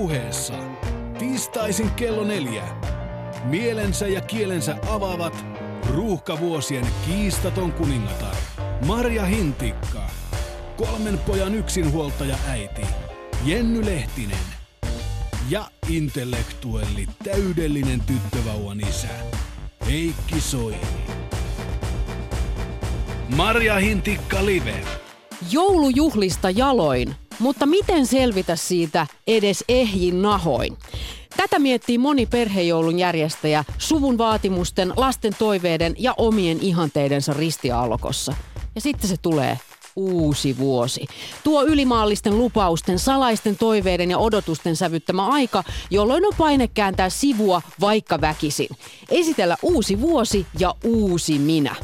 puheessa. Tiistaisin kello neljä. Mielensä ja kielensä avaavat ruuhkavuosien kiistaton kuningatar. Marja Hintikka. Kolmen pojan yksinhuoltaja äiti. Jenny Lehtinen. Ja intellektuelli täydellinen tyttövauvan isä. Heikki Soini. Marja Hintikka Live. Joulujuhlista jaloin, mutta miten selvitä siitä edes ehjin nahoin? Tätä miettii moni perhejoulun järjestäjä suvun vaatimusten, lasten toiveiden ja omien ihanteidensa ristiaallokossa. Ja sitten se tulee uusi vuosi. Tuo ylimaallisten lupausten, salaisten toiveiden ja odotusten sävyttämä aika, jolloin on paine kääntää sivua vaikka väkisin. Esitellä uusi vuosi ja uusi minä.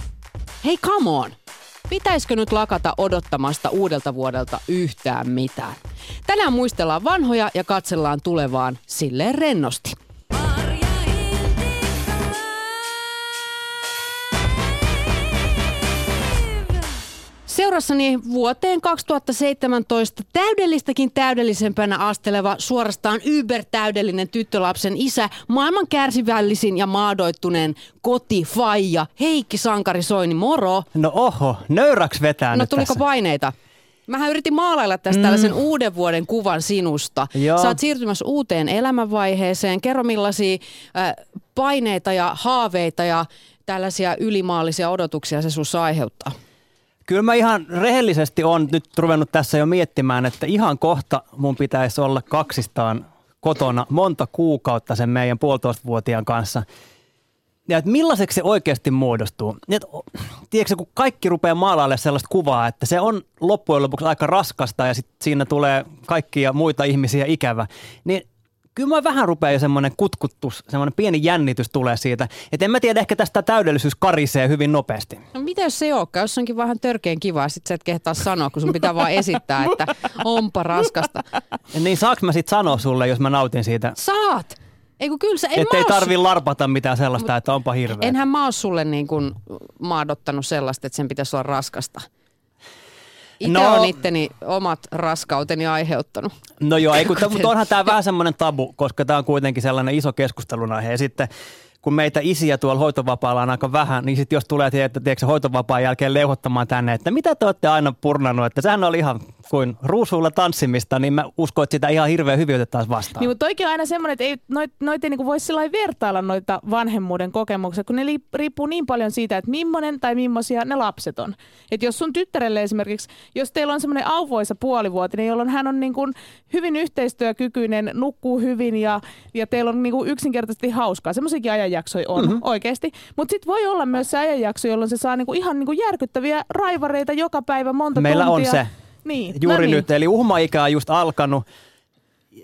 Hei, come on! Pitäisikö nyt lakata odottamasta uudelta vuodelta yhtään mitään? Tänään muistellaan vanhoja ja katsellaan tulevaan silleen rennosti. Seurassani vuoteen 2017 täydellistäkin täydellisempänä asteleva, suorastaan ybertäydellinen tyttölapsen isä, maailman kärsivällisin ja maadoittuneen kotifaija Heikki Sankari Soini, moro! No oho, nöyräks vetää No tuliko tässä. paineita? Mähän yritin maalailla tästä mm. tällaisen uuden vuoden kuvan sinusta. Joo. Sä oot siirtymässä uuteen elämänvaiheeseen. Kerro millaisia äh, paineita ja haaveita ja tällaisia ylimaallisia odotuksia se sussa aiheuttaa. Kyllä mä ihan rehellisesti on nyt ruvennut tässä jo miettimään, että ihan kohta mun pitäisi olla kaksistaan kotona monta kuukautta sen meidän puolitoistavuotiaan kanssa. Ja että millaiseksi se oikeasti muodostuu. Et, tiedätkö, kun kaikki rupeaa maalailemaan sellaista kuvaa, että se on loppujen lopuksi aika raskasta ja sit siinä tulee kaikkia muita ihmisiä ikävä, niin kyllä mä vähän rupeaa jo semmoinen kutkuttus, semmoinen pieni jännitys tulee siitä. Että en mä tiedä, ehkä tästä täydellisyys karisee hyvin nopeasti. No mitä jos se ei olekaan? Jos onkin vähän törkeen kivaa, sit sä et kehtaa sanoa, kun sun pitää vaan esittää, että onpa raskasta. Niin saaks mä sit sanoa sulle, jos mä nautin siitä? Saat! Ei kun kyllä sä, en Että ei tarvi larpata mitään sellaista, että onpa hirveä. Enhän mä oo sulle niin kuin maadottanut sellaista, että sen pitäisi olla raskasta. Itse No- on itteni omat raskauteni aiheuttanut. No joo, ei, kun, mutta onhan tämä vähän semmoinen tabu, koska tämä on kuitenkin sellainen iso keskustelun aihe. Ja sitten kun meitä isiä tuolla hoitovapaalla on aika vähän, niin sitten jos tulee tiedätkö, tiedätkö, hoitovapaan jälkeen leuhottamaan tänne, että mitä te olette aina purnannut, että sehän oli ihan kuin ruusuilla tanssimista, niin mä uskon, että sitä ihan hirveän hyvin otettaisiin vastaan. Niin, mutta toikin on aina semmoinen, että ei, noit, noit ei niinku voi sillä lailla vertailla noita vanhemmuuden kokemuksia, kun ne li, riippuu niin paljon siitä, että millainen tai millaisia ne lapset on. Et jos sun tyttärelle esimerkiksi, jos teillä on semmoinen auvoisa puolivuotinen, jolloin hän on niinku hyvin yhteistyökykyinen, nukkuu hyvin ja, ja teillä on niinku yksinkertaisesti hauskaa. Semmoisiakin ajanjaksoja on mm-hmm. oikeasti. Mutta sitten voi olla myös se ajanjakso, jolloin se saa niinku ihan niinku järkyttäviä raivareita joka päivä monta Meillä on tuntia. se. Niin, Juuri no niin. nyt, eli uhmaikä on just alkanut.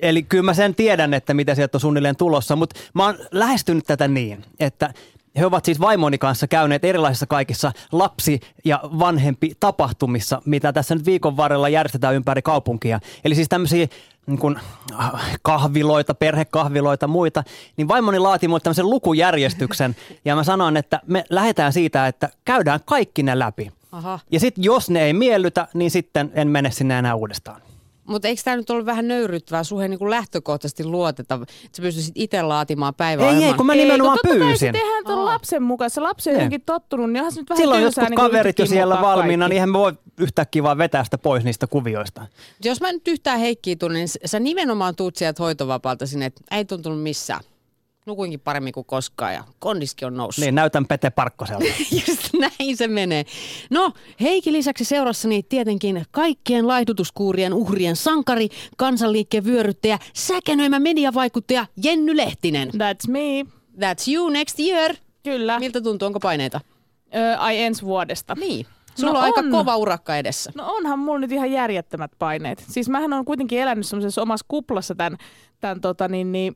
Eli kyllä mä sen tiedän, että mitä sieltä on suunnilleen tulossa, mutta mä oon lähestynyt tätä niin, että he ovat siis vaimoni kanssa käyneet erilaisissa kaikissa lapsi- ja vanhempi tapahtumissa, mitä tässä nyt viikon varrella järjestetään ympäri kaupunkia. Eli siis tämmöisiä niin kuin, ah, kahviloita, perhekahviloita, muita, niin vaimoni laati mulle tämmöisen lukujärjestyksen ja mä sanoin, että me lähdetään siitä, että käydään kaikki ne läpi. Aha. Ja sitten jos ne ei miellytä, niin sitten en mene sinne enää uudestaan. Mutta eikö tämä nyt ollut vähän nöyryttävää? Suhen niin lähtökohtaisesti luoteta, että sä pystyisit itse laatimaan päiväohjelman. Ei, ei, kun mä Ei, nimenomaan kun totta kai pyysin. se tehdään tuon lapsen mukaan. Se lapsi on Niin. johonkin tottunut, niin onhan se nyt vähän Silloin tylsää jotkut niin kaverit jo siellä valmiina, kaikki. niin eihän me voi yhtäkkiä vaan vetää sitä pois niistä kuvioista. Jos mä nyt yhtään Heikkiä tunnen, niin sä nimenomaan tuut sieltä hoitovapaalta sinne, että ei tuntunut missään. Nukuinkin paremmin kuin koskaan ja kondiski on noussut. Niin, näytän Pete Parkkoselta. Just näin se menee. No, Heikki lisäksi seurassani tietenkin kaikkien laihdutuskuurien uhrien sankari, kansanliikkeen vyöryttäjä, säkenöimä mediavaikuttaja Jenny Lehtinen. That's me. That's you next year. Kyllä. Miltä tuntuu, onko paineita? Ö, ai ensi vuodesta. Niin. Sulla No on aika on. kova urakka edessä. No onhan mulla nyt ihan järjettömät paineet. Siis mähän on kuitenkin elänyt semmoisessa omassa kuplassa tämän, tämän tota niin, niin,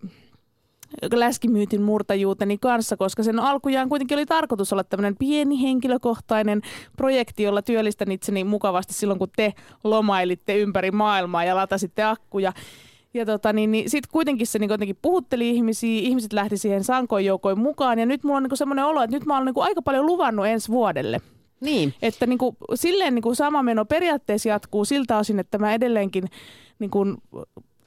läskimyytin murtajuuteni kanssa, koska sen alkujaan kuitenkin oli tarkoitus olla tämmöinen pieni henkilökohtainen projekti, jolla työllistän itseni mukavasti silloin, kun te lomailitte ympäri maailmaa ja latasitte akkuja. Ja tota, niin, niin sitten kuitenkin se niin jotenkin puhutteli ihmisiä, ihmiset lähti siihen sankoin joukoin mukaan ja nyt mulla on niin semmoinen olo, että nyt mä olen niin aika paljon luvannut ensi vuodelle. Niin. Että niin kuin, silleen niin kuin sama meno periaatteessa jatkuu siltä osin, että mä edelleenkin niin kuin,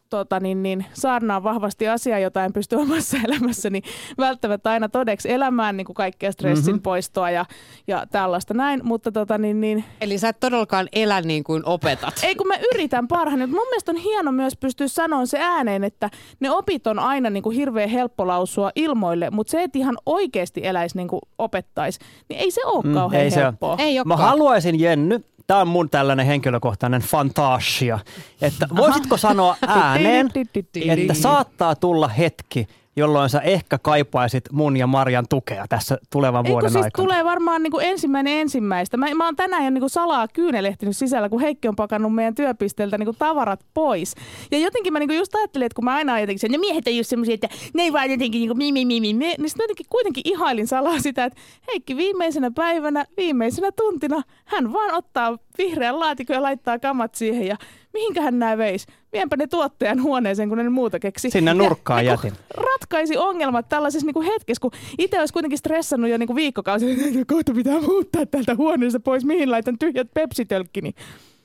tota, niin, niin, saarnaan vahvasti asiaa, jota en pysty omassa elämässäni välttämättä aina todeksi elämään, niin kuin kaikkea stressin mm-hmm. poistoa ja, ja tällaista näin. Mutta, tota, niin, niin, Eli sä et todellakaan elä niin kuin opetat. ei kun mä yritän parhaani. Mun mielestä on hieno myös pystyä sanoa se ääneen, että ne opit on aina niin kuin hirveän helppo lausua ilmoille, mutta se, että ihan oikeasti eläisi niin kuin opettaisi, niin ei se ole Mm, kauhean ei se ole. helppoa. Ei Mä haluaisin, Jenny, tämä on mun tällainen henkilökohtainen fantasia, että voisitko sanoa ääneen, että saattaa tulla hetki, jolloin sä ehkä kaipaisit mun ja Marjan tukea tässä tulevan Eikö vuoden siis aikana. tulee varmaan niin kuin ensimmäinen ensimmäistä. Mä, mä oon tänään jo niin kuin salaa kyynelehtinyt sisällä, kun Heikki on pakannut meidän työpisteeltä niin kuin tavarat pois. Ja jotenkin mä niin kuin just ajattelin, että kun mä aina jotenkin sen, no miehet ei ole semmoisia, että ne ei vaan jotenkin niin kuin mi, mi, mi, mi, mi. Niin sitten jotenkin kuitenkin ihailin salaa sitä, että Heikki viimeisenä päivänä, viimeisenä tuntina, hän vaan ottaa vihreän laatikon ja laittaa kamat siihen ja mihinkähän nämä veis? Vienpä ne tuottajan huoneeseen, kun ne muuta keksi. Sinne nurkkaan ja, niinku jätin. ratkaisi ongelmat tällaisessa niinku hetkessä, kun itse olisi kuitenkin stressannut jo niinku viikkokausi, että kohta pitää muuttaa tältä huoneesta pois, mihin laitan tyhjät pepsitölkkini.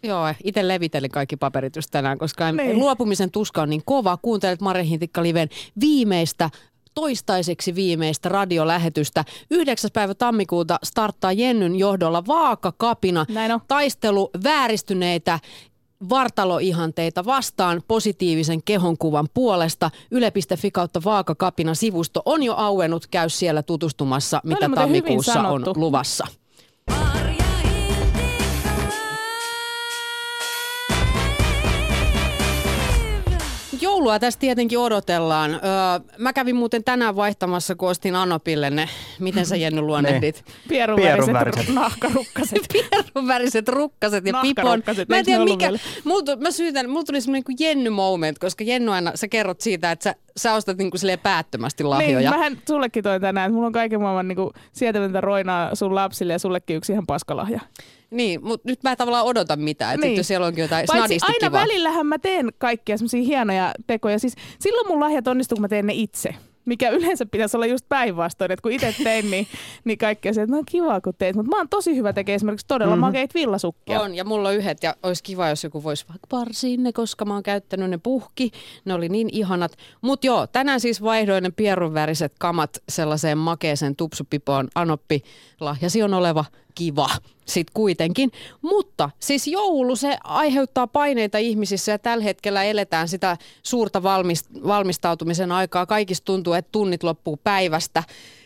Joo, itse levitelin kaikki paperit just tänään, koska en, Niin. luopumisen tuska on niin kova. Kuuntelet Mare Hintikka Liven viimeistä toistaiseksi viimeistä radiolähetystä. 9. päivä tammikuuta starttaa Jennyn johdolla vaakakapina. Näin on. Taistelu vääristyneitä vartaloihanteita vastaan positiivisen kehonkuvan puolesta. Yle.fi kautta vaakakapina sivusto on jo auennut. Käy siellä tutustumassa, mitä tammikuussa on luvassa. Joulua tässä tietenkin odotellaan. Öö, mä kävin muuten tänään vaihtamassa, kun ostin Anopille ne, miten sä Jenny luonnehdit? Pierunväriset nahkarukkaset. Pierunväriset rukkaset ja pipon. Mä en tiedä mikä, mulla, mä syytän, mulla tuli semmoinen kuin Jenny moment, koska Jenny aina, sä kerrot siitä, että sä, sä ostat niin kuin silleen päättömästi lahjoja. Niin, mähän sullekin toin tänään, että mulla on kaiken maailman niin sietäväntä roinaa sun lapsille ja sullekin yksi ihan paskalahja. Niin, mutta nyt mä en tavallaan odota mitään. Että Niin. jos siellä onkin jotain Paitsi snadisti aina kivaa. välillähän mä teen kaikkia semmoisia hienoja tekoja. Siis silloin mun lahjat onnistuu, kun mä teen ne itse. Mikä yleensä pitäisi olla just päinvastoin, että kun itse tein, niin, niin kaikkea se, että no kiva kun teet. Mutta mä oon tosi hyvä tekee esimerkiksi todella mm-hmm. makeita villasukkia. On, ja mulla on yhdet, ja olisi kiva, jos joku voisi vaikka parsiin ne, koska mä oon käyttänyt ne puhki. Ne oli niin ihanat. Mutta joo, tänään siis vaihdoin ne pierunväriset kamat sellaiseen makeeseen tupsupipoon. Anoppi lahjasi on oleva kiva sitten kuitenkin. Mutta siis joulu, se aiheuttaa paineita ihmisissä ja tällä hetkellä eletään sitä suurta valmist- valmistautumisen aikaa. Kaikista tuntuu, että tunnit loppuu päivästä.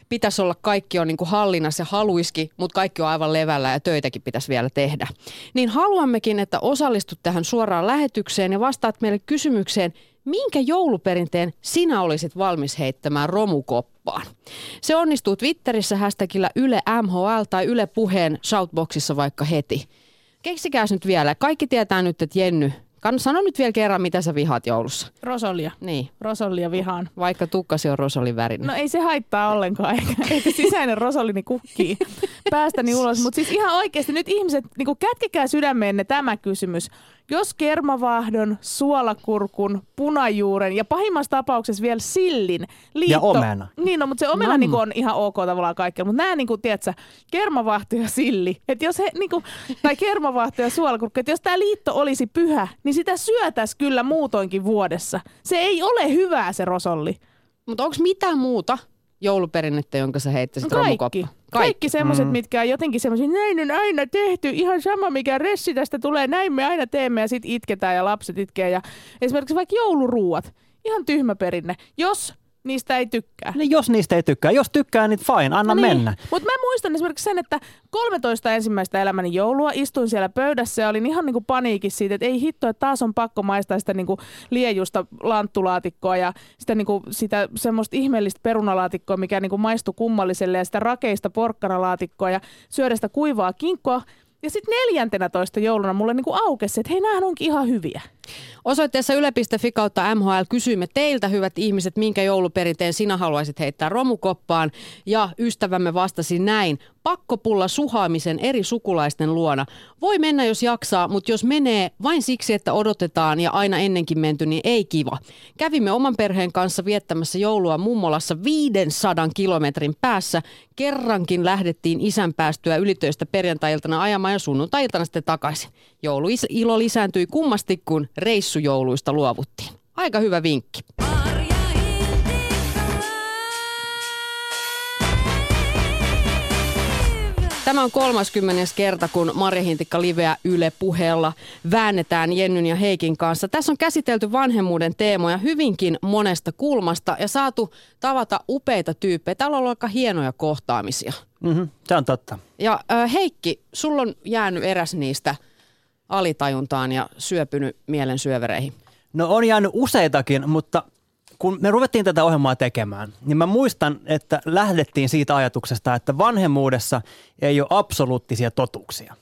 Pitäisi olla kaikki on niin kuin hallinnassa ja haluiski, mutta kaikki on aivan levällä ja töitäkin pitäisi vielä tehdä. Niin haluammekin, että osallistut tähän suoraan lähetykseen ja vastaat meille kysymykseen, minkä jouluperinteen sinä olisit valmis heittämään romukoppaan? Se onnistuu Twitterissä hashtagillä Yle MHL tai Yle Puheen shoutboxissa vaikka heti. Keksikääs nyt vielä. Kaikki tietää nyt, että Jenny, sano nyt vielä kerran, mitä sä vihaat joulussa. Rosolia. Niin, Rosolia vihaan. vaikka tukkasi on rosolin värinen. No ei se haittaa ollenkaan, eikä, eikä sisäinen rosolini kukkii päästäni ulos. Mutta siis ihan oikeasti nyt ihmiset, niin kätkekää sydämeenne tämä kysymys. Jos kermavahdon, suolakurkun, punajuuren ja pahimmassa tapauksessa vielä sillin liitto... Ja omena. Niin, no, mutta se omena niin on ihan ok tavallaan kaikkella. Mutta nämä, niin kuin, tiedätkö, kermavahto ja silli, että jos he, niin kuin, tai kermavahto ja suolakurkku, että jos tämä liitto olisi pyhä, niin sitä syötäisi kyllä muutoinkin vuodessa. Se ei ole hyvää se rosolli. Mutta onko mitään muuta jouluperinnettä, jonka sä heittäisit No kaikki. romukoppaan? Kaikki semmoiset, mm. mitkä on jotenkin semmoisia, näin on aina tehty, ihan sama mikä ressi tästä tulee, näin me aina teemme ja sitten itketään ja lapset itkee. Ja esimerkiksi vaikka jouluruuat, ihan tyhmä perinne, jos niistä ei tykkää. Niin jos niistä ei tykkää. Jos tykkää, niin fine, anna No mennä. Mutta mä muistan esimerkiksi sen, että 13 ensimmäistä elämäni joulua istuin siellä pöydässä ja olin ihan niinku paniikissa siitä, että ei hitto, että taas on pakko maistaa sitä niinku liejusta lanttulaatikkoa ja sitä, niinku, sitä semmoista ihmeellistä perunalaatikkoa, mikä niinku maistui kummalliselle ja sitä rakeista porkkanalaatikkoa ja syödä sitä kuivaa kinkkoa. Ja sitten neljäntenä toista jouluna mulle niinku aukesi, että hei, näähän onkin ihan hyviä. Osoitteessa yle.fi kautta MHL kysyimme teiltä, hyvät ihmiset, minkä jouluperinteen sinä haluaisit heittää romukoppaan. Ja ystävämme vastasi näin. Pakkopulla suhaamisen eri sukulaisten luona. Voi mennä, jos jaksaa, mutta jos menee vain siksi, että odotetaan ja aina ennenkin menty, niin ei kiva. Kävimme oman perheen kanssa viettämässä joulua mummolassa 500 kilometrin päässä. Kerrankin lähdettiin isän päästyä ylitöistä perjantai-iltana ajamaan ja sunnuntai-iltana sitten takaisin. Jouluilo lisääntyi kummasti, kun reissujouluista luovuttiin. Aika hyvä vinkki. Tämä on 30. kerta, kun Marja Hintikka Liveä Yle puheella väännetään Jennyn ja Heikin kanssa. Tässä on käsitelty vanhemmuuden teemoja hyvinkin monesta kulmasta ja saatu tavata upeita tyyppejä. Täällä on ollut aika hienoja kohtaamisia. Mm-hmm, se on totta. Ja äh, Heikki, sulla on jäänyt eräs niistä alitajuntaan ja syöpynyt mielen syövereihin. No on jäänyt useitakin, mutta kun me ruvettiin tätä ohjelmaa tekemään, niin mä muistan, että lähdettiin siitä ajatuksesta, että vanhemmuudessa ei ole absoluuttisia totuuksia.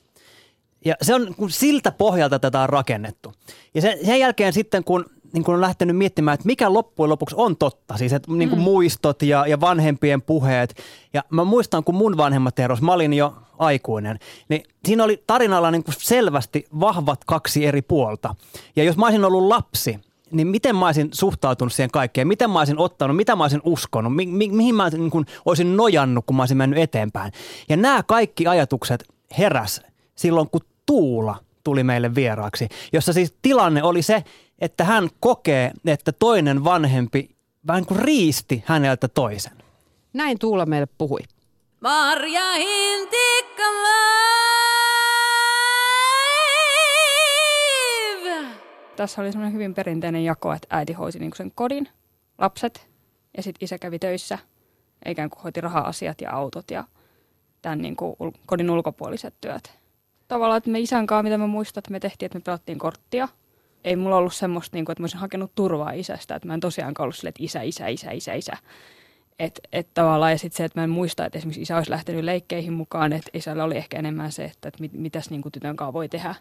Ja se on kun siltä pohjalta tätä on rakennettu. Ja sen, sen jälkeen sitten, kun, niin kun on lähtenyt miettimään, että mikä loppujen lopuksi on totta, siis että, niin kuin mm. muistot ja, ja vanhempien puheet. Ja mä muistan, kun mun vanhemmat eros, mä olin jo aikuinen, niin siinä oli tarinalla niin kuin selvästi vahvat kaksi eri puolta. Ja jos mä olisin ollut lapsi, niin miten mä olisin suhtautunut siihen kaikkeen, miten mä olisin ottanut, mitä mä olisin uskonut, mi- mi- mihin mä niin kuin, olisin nojannut, kun mä olisin mennyt eteenpäin. Ja nämä kaikki ajatukset heräs silloin, kun Tuula tuli meille vieraaksi, jossa siis tilanne oli se, että hän kokee, että toinen vanhempi vähän kuin riisti häneltä toisen. Näin Tuula meille puhui. Marja Hintikka Tässä oli semmoinen hyvin perinteinen jako, että äiti hoiti niinku sen kodin, lapset ja sitten isä kävi töissä, eikä kuin hoiti raha-asiat ja autot ja tämän niinku ul- kodin ulkopuoliset työt. Tavallaan, että me isän kanssa, mitä mä muistan, että me tehtiin, että me pelattiin korttia. Ei mulla ollut semmoista, niinku, että mä olisin hakenut turvaa isästä, että mä en tosiaankaan ollut silleen, että isä, isä, isä, isä, isä. Et, et tavallaan, ja sitten se, että mä en muista, että esimerkiksi isä olisi lähtenyt leikkeihin mukaan, että isällä oli ehkä enemmän se, että, että mit, mitäs niin kuin tytön kanssa voi tehdä.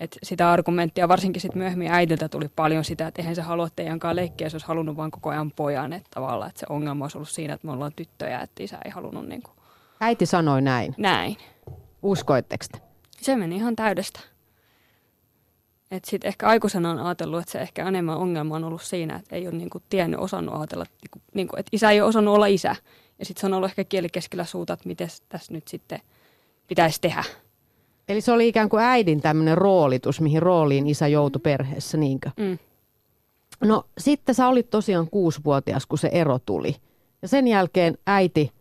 Et sitä argumenttia, varsinkin sitten myöhemmin äidiltä tuli paljon sitä, että eihän se halua teidän kanssa leikkiä, se olisi halunnut vaan koko ajan pojan. Että tavallaan, että se ongelma olisi ollut siinä, että me ollaan tyttöjä, että isä ei halunnut niin kuin Äiti sanoi näin. näin. Uskoitteko te? Se meni ihan täydestä. Et sit ehkä aikuisena on ajatellut, että se ehkä enemmän ongelma on ollut siinä, että ei ole niinku tiennyt, osannut ajatella, niinku, niinku, että isä ei ole osannut olla isä. Ja sitten se on ollut ehkä kieli keskellä suuta, että miten tässä nyt sitten pitäisi tehdä. Eli se oli ikään kuin äidin tämmöinen roolitus, mihin rooliin isä joutui perheessä, niinkö? Mm. No sitten sä olit tosiaan kuusivuotias, kun se ero tuli. Ja sen jälkeen äiti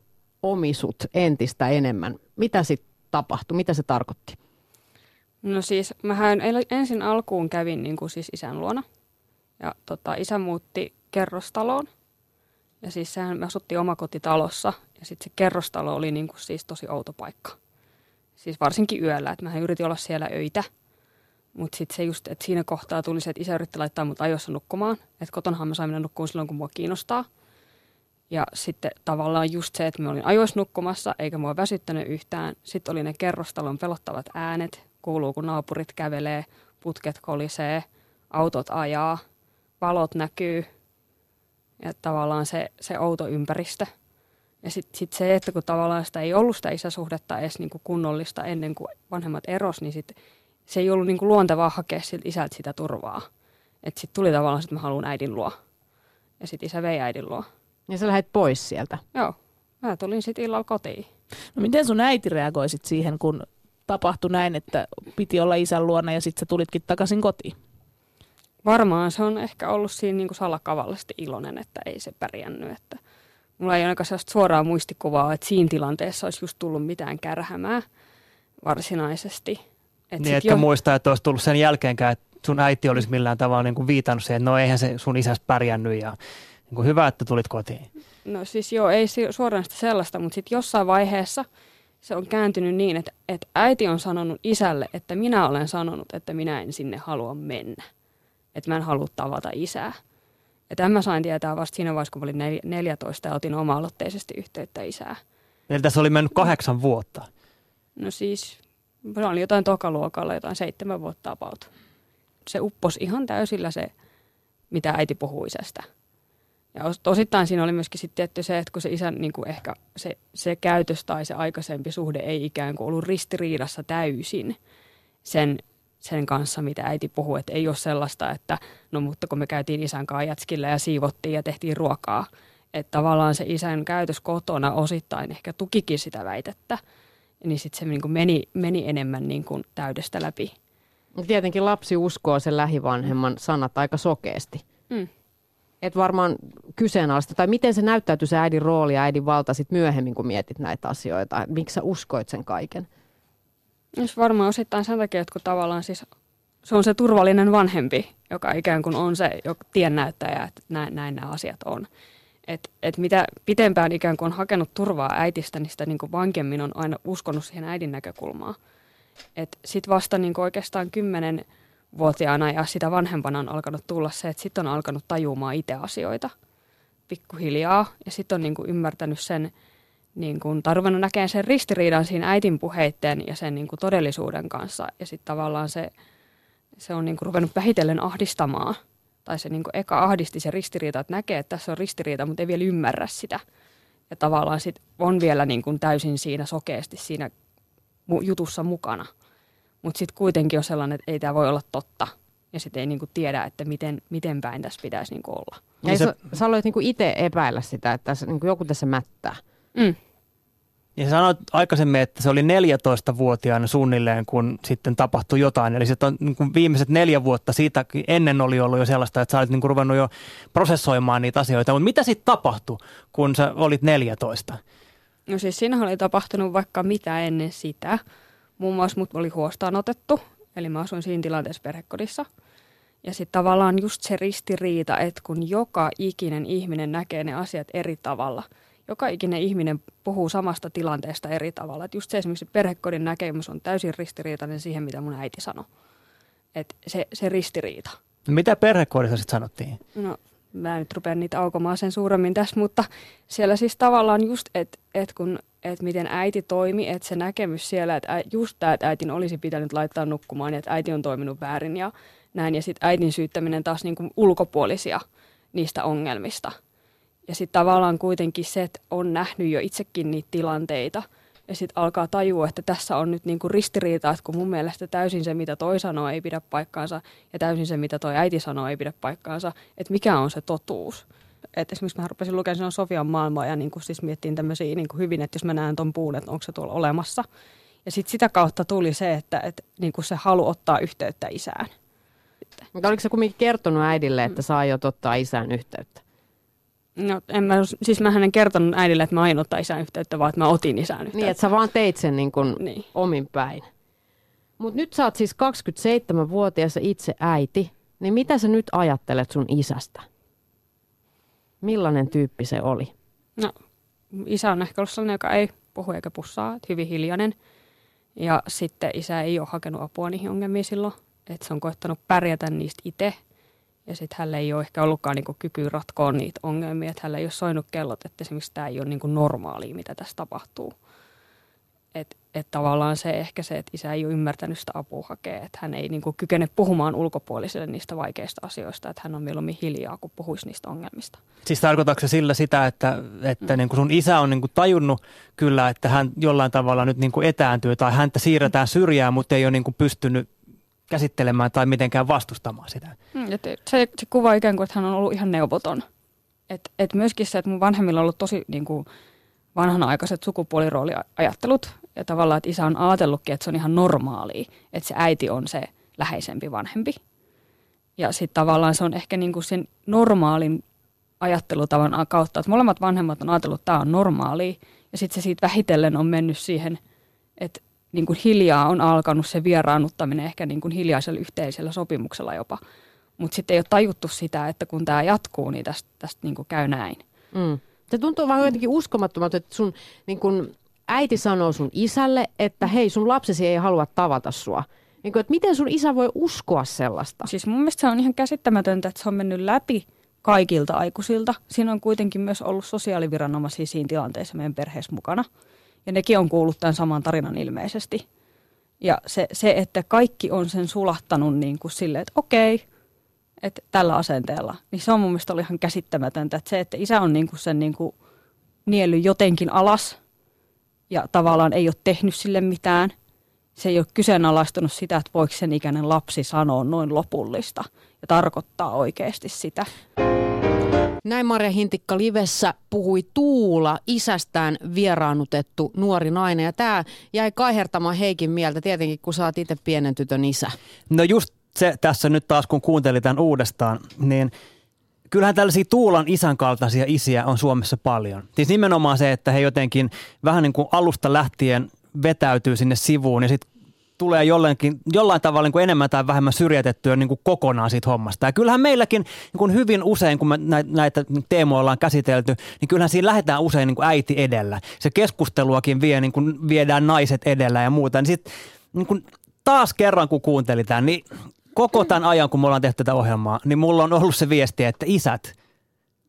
omisut entistä enemmän. Mitä sitten tapahtui? Mitä se tarkoitti? No siis, mähän ensin alkuun kävin niin kuin siis isän luona. Ja tota, isä muutti kerrostaloon. Ja siis sehän me asuttiin omakotitalossa. Ja sitten se kerrostalo oli niin kuin siis tosi outo paikka. Siis varsinkin yöllä, että mähän yritin olla siellä öitä. Mutta sitten se just, että siinä kohtaa tuli se, että isä yritti laittaa mut ajoissa nukkumaan. Että kotonahan mä sain mennä nukkumaan silloin, kun mua kiinnostaa. Ja sitten tavallaan just se, että mä olin ajoissa nukkumassa, eikä mua väsyttänyt yhtään. Sitten oli ne kerrostalon pelottavat äänet, kuuluu kun naapurit kävelee, putket kolisee, autot ajaa, valot näkyy. Ja tavallaan se, se outo ympäristö. Ja sitten sit se, että kun tavallaan sitä ei ollut sitä isäsuhdetta edes niinku kunnollista ennen kuin vanhemmat eros, niin sit se ei ollut niinku luontevaa hakea siltä isältä sitä turvaa. Että sitten tuli tavallaan, että mä haluan äidin luo. Ja sitten isä vei äidin luo. Ja sä lähdet pois sieltä. Joo, mä tulin sitten illalla kotiin. No miten sun äiti reagoi sit siihen, kun tapahtui näin, että piti olla isän luona ja sitten sä tulitkin takaisin kotiin? Varmaan se on ehkä ollut siinä niin kuin salakavallisesti iloinen, että ei se pärjännyt. Että mulla ei ainakaan sellaista suoraa muistikuvaa, että siinä tilanteessa olisi just tullut mitään kärhämää varsinaisesti. Et Niin, etkä muista, että olisi tullut sen jälkeenkään, että sun äiti olisi millään tavalla niin kuin viitannut siihen, että no eihän se sun isäs pärjännyt ja niin kuin hyvä, että tulit kotiin. No siis joo, ei suoraan sitä sellaista, mutta sitten jossain vaiheessa se on kääntynyt niin, että, että äiti on sanonut isälle, että minä olen sanonut, että minä en sinne halua mennä. Että mä en halua tavata isää. Ja tämän mä sain tietää vasta siinä vaiheessa, kun mä olin nel- 14 ja otin oma-aloitteisesti yhteyttä isää. Eli tässä oli mennyt kahdeksan vuotta. No siis, se oli jotain tokaluokalla, jotain seitsemän vuotta about. Se upposi ihan täysillä se, mitä äiti puhui isästä. Ja os- osittain siinä oli myöskin sitten tietty se, että kun se isän niin kuin ehkä se, se käytös tai se aikaisempi suhde ei ikään kuin ollut ristiriidassa täysin sen, sen kanssa, mitä äiti puhui. Että ei ole sellaista, että no mutta kun me käytiin isän kanssa jätskillä ja siivottiin ja tehtiin ruokaa. Että tavallaan se isän käytös kotona osittain ehkä tukikin sitä väitettä. Niin sitten se niin kuin meni, meni enemmän niin kuin täydestä läpi. Tietenkin lapsi uskoo sen lähivanhemman sanat aika sokeasti. Mm. Et varmaan kyseenalaista, tai miten se näyttäytyy se äidin rooli ja äidin valta sit myöhemmin, kun mietit näitä asioita. Miksi sä uskoit sen kaiken? Jos varmaan osittain sen takia, että kun tavallaan siis se on se turvallinen vanhempi, joka ikään kuin on se tiennäyttäjä, että näin, näin nämä asiat on. Et, et mitä pitempään ikään kuin on hakenut turvaa äitistä, niin sitä niin kuin vankemmin on aina uskonut siihen äidin näkökulmaan. Sitten vasta niin kuin oikeastaan kymmenen vuotiaana ja sitä vanhempana on alkanut tulla se, että sitten on alkanut tajumaan itse asioita pikkuhiljaa. Ja sitten on niin kuin ymmärtänyt sen, niin kuin, tai ruvennut näkemään sen ristiriidan siinä äitin puheitten ja sen niin kuin todellisuuden kanssa. Ja sitten tavallaan se, se on niin kuin ruvennut vähitellen ahdistamaan. Tai se niin kuin eka ahdisti se ristiriita, että näkee, että tässä on ristiriita, mutta ei vielä ymmärrä sitä. Ja tavallaan sit on vielä niin kuin täysin siinä sokeasti siinä jutussa mukana. Mutta sitten kuitenkin on sellainen, että ei tämä voi olla totta. Ja sitten ei niinku tiedä, että miten, miten päin tässä pitäisi niinku olla. Ja niin se, sä, sä aloit niinku itse epäillä sitä, että tässä, niinku joku tässä mättää. Mm. Ja sanoit aikaisemmin, että se oli 14-vuotiaana suunnilleen, kun sitten tapahtui jotain. Eli sitten on niin kuin viimeiset neljä vuotta siitä ennen oli ollut jo sellaista, että sä olit niin kuin ruvennut jo prosessoimaan niitä asioita. Mutta mitä sitten tapahtui, kun sä olit 14? No siis siinä oli tapahtunut vaikka mitä ennen sitä. Muun muassa mut oli huostaan otettu, eli mä asuin siinä tilanteessa perhekodissa. Ja sitten tavallaan just se ristiriita, että kun joka ikinen ihminen näkee ne asiat eri tavalla – joka ikinen ihminen puhuu samasta tilanteesta eri tavalla. Et just se esimerkiksi perhekodin näkemys on täysin ristiriitainen siihen, mitä mun äiti sanoi. Et se, se ristiriita. No mitä perhekodissa sitten sanottiin? No mä en nyt rupea niitä aukomaan sen suuremmin tässä, mutta siellä siis tavallaan just, että et kun että miten äiti toimi, että se näkemys siellä, että just tämä, että äitin olisi pitänyt laittaa nukkumaan ja että äiti on toiminut väärin ja näin. Ja sitten äitin syyttäminen taas niin kuin ulkopuolisia niistä ongelmista – ja sitten tavallaan kuitenkin se, että on nähnyt jo itsekin niitä tilanteita ja sitten alkaa tajua, että tässä on nyt niinku ristiriita, että kun mun mielestä täysin se, mitä toi sanoo, ei pidä paikkaansa ja täysin se, mitä toi äiti sanoo, ei pidä paikkaansa, että mikä on se totuus. Et esimerkiksi mä rupesin lukemaan Sofian maailmaa ja niin siis miettiin tämmöisiä niin hyvin, että jos mä näen ton puun, että onko se tuolla olemassa. Ja sitten sitä kautta tuli se, että, että niin se halu ottaa yhteyttä isään. Mutta oliko se kumminkin kertonut äidille, että saa jo ottaa isään yhteyttä? No, en mä, siis mä en kertonut äidille, että mä aion ottaa isän yhteyttä, vaan että mä otin isän yhteyttä. Niin, että sä vaan teit sen niin kuin niin. omin päin. Mutta nyt sä oot siis 27-vuotias itse äiti, niin mitä sä nyt ajattelet sun isästä? Millainen tyyppi se oli? No, isä on ehkä ollut sellainen, joka ei puhu eikä pussaa, että hyvin hiljainen. Ja sitten isä ei ole hakenut apua niihin ongelmiin silloin, että se on koittanut pärjätä niistä itse – ja sitten hänellä ei ole ehkä ollutkaan niinku kyky ratkoa niitä ongelmia, että hänellä ei ole soinut kellot, että esimerkiksi tämä ei ole niinku normaalia, mitä tässä tapahtuu. Että et tavallaan se ehkä se, että isä ei ole ymmärtänyt sitä apua hakea, että hän ei niinku kykene puhumaan ulkopuoliselle niistä vaikeista asioista, että hän on mieluummin hiljaa, kun puhuisi niistä ongelmista. Siis tarkoitatko se sillä sitä, että, että mm. niin kuin sun isä on niin kuin tajunnut kyllä, että hän jollain tavalla nyt niin kuin etääntyy tai häntä siirretään syrjään, mutta ei ole niin kuin pystynyt käsittelemään tai mitenkään vastustamaan sitä. Mm, et se, se kuvaa ikään kuin, että hän on ollut ihan neuvoton. Et, et myöskin se, että mun vanhemmilla on ollut tosi niin kuin, vanhanaikaiset sukupuolirooliajattelut. Ja tavallaan, että isä on ajatellutkin, että se on ihan normaalia, että se äiti on se läheisempi vanhempi. Ja sitten tavallaan se on ehkä niin kuin sen normaalin ajattelutavan kautta, että molemmat vanhemmat on ajatellut, että tämä on normaalia. Ja sitten se siitä vähitellen on mennyt siihen, että niin kuin hiljaa on alkanut se vieraannuttaminen ehkä niin kuin hiljaisella yhteisellä sopimuksella jopa. Mutta sitten ei ole tajuttu sitä, että kun tämä jatkuu, niin tästä, tästä niin kuin käy näin. Mm. Se tuntuu vähän jotenkin uskomattomalta, että sun niin kun äiti sanoo sun isälle, että hei sun lapsesi ei halua tavata sua. Niin kun, että miten sun isä voi uskoa sellaista? Siis mun mielestä se on ihan käsittämätöntä, että se on mennyt läpi kaikilta aikuisilta. Siinä on kuitenkin myös ollut sosiaaliviranomaisia siinä tilanteessa meidän perheessä mukana – ja nekin on kuullut tämän saman tarinan ilmeisesti. Ja se, se että kaikki on sen sulattanut niin kuin silleen, että okei, että tällä asenteella, niin se on mun mielestä ihan käsittämätöntä. Että se, että isä on niin kuin sen niin kuin niely jotenkin alas ja tavallaan ei ole tehnyt sille mitään. Se ei ole kyseenalaistunut sitä, että voiko sen ikäinen lapsi sanoa noin lopullista ja tarkoittaa oikeasti sitä. Näin Maria Hintikka Livessä puhui Tuula, isästään vieraannutettu nuori nainen. Ja tämä jäi kaihertamaan Heikin mieltä, tietenkin kun saat itse pienen tytön isä. No just se tässä nyt taas, kun kuuntelin tämän uudestaan, niin kyllähän tällaisia Tuulan isän kaltaisia isiä on Suomessa paljon. Siis nimenomaan se, että he jotenkin vähän niin kuin alusta lähtien vetäytyy sinne sivuun ja sitten tulee jollekin, jollain tavalla niin kuin enemmän tai vähemmän syrjätettyä niin kuin kokonaan siitä hommasta. Ja kyllähän meilläkin niin kuin hyvin usein, kun me näitä teemoja ollaan käsitelty, niin kyllähän siinä lähdetään usein niin kuin äiti edellä. Se keskusteluakin vie, niin kuin viedään naiset edellä ja muuta. Niin sit, niin kuin taas kerran, kun kuuntelin tämän, niin koko tämän ajan, kun me ollaan tehty tätä ohjelmaa, niin mulla on ollut se viesti, että isät,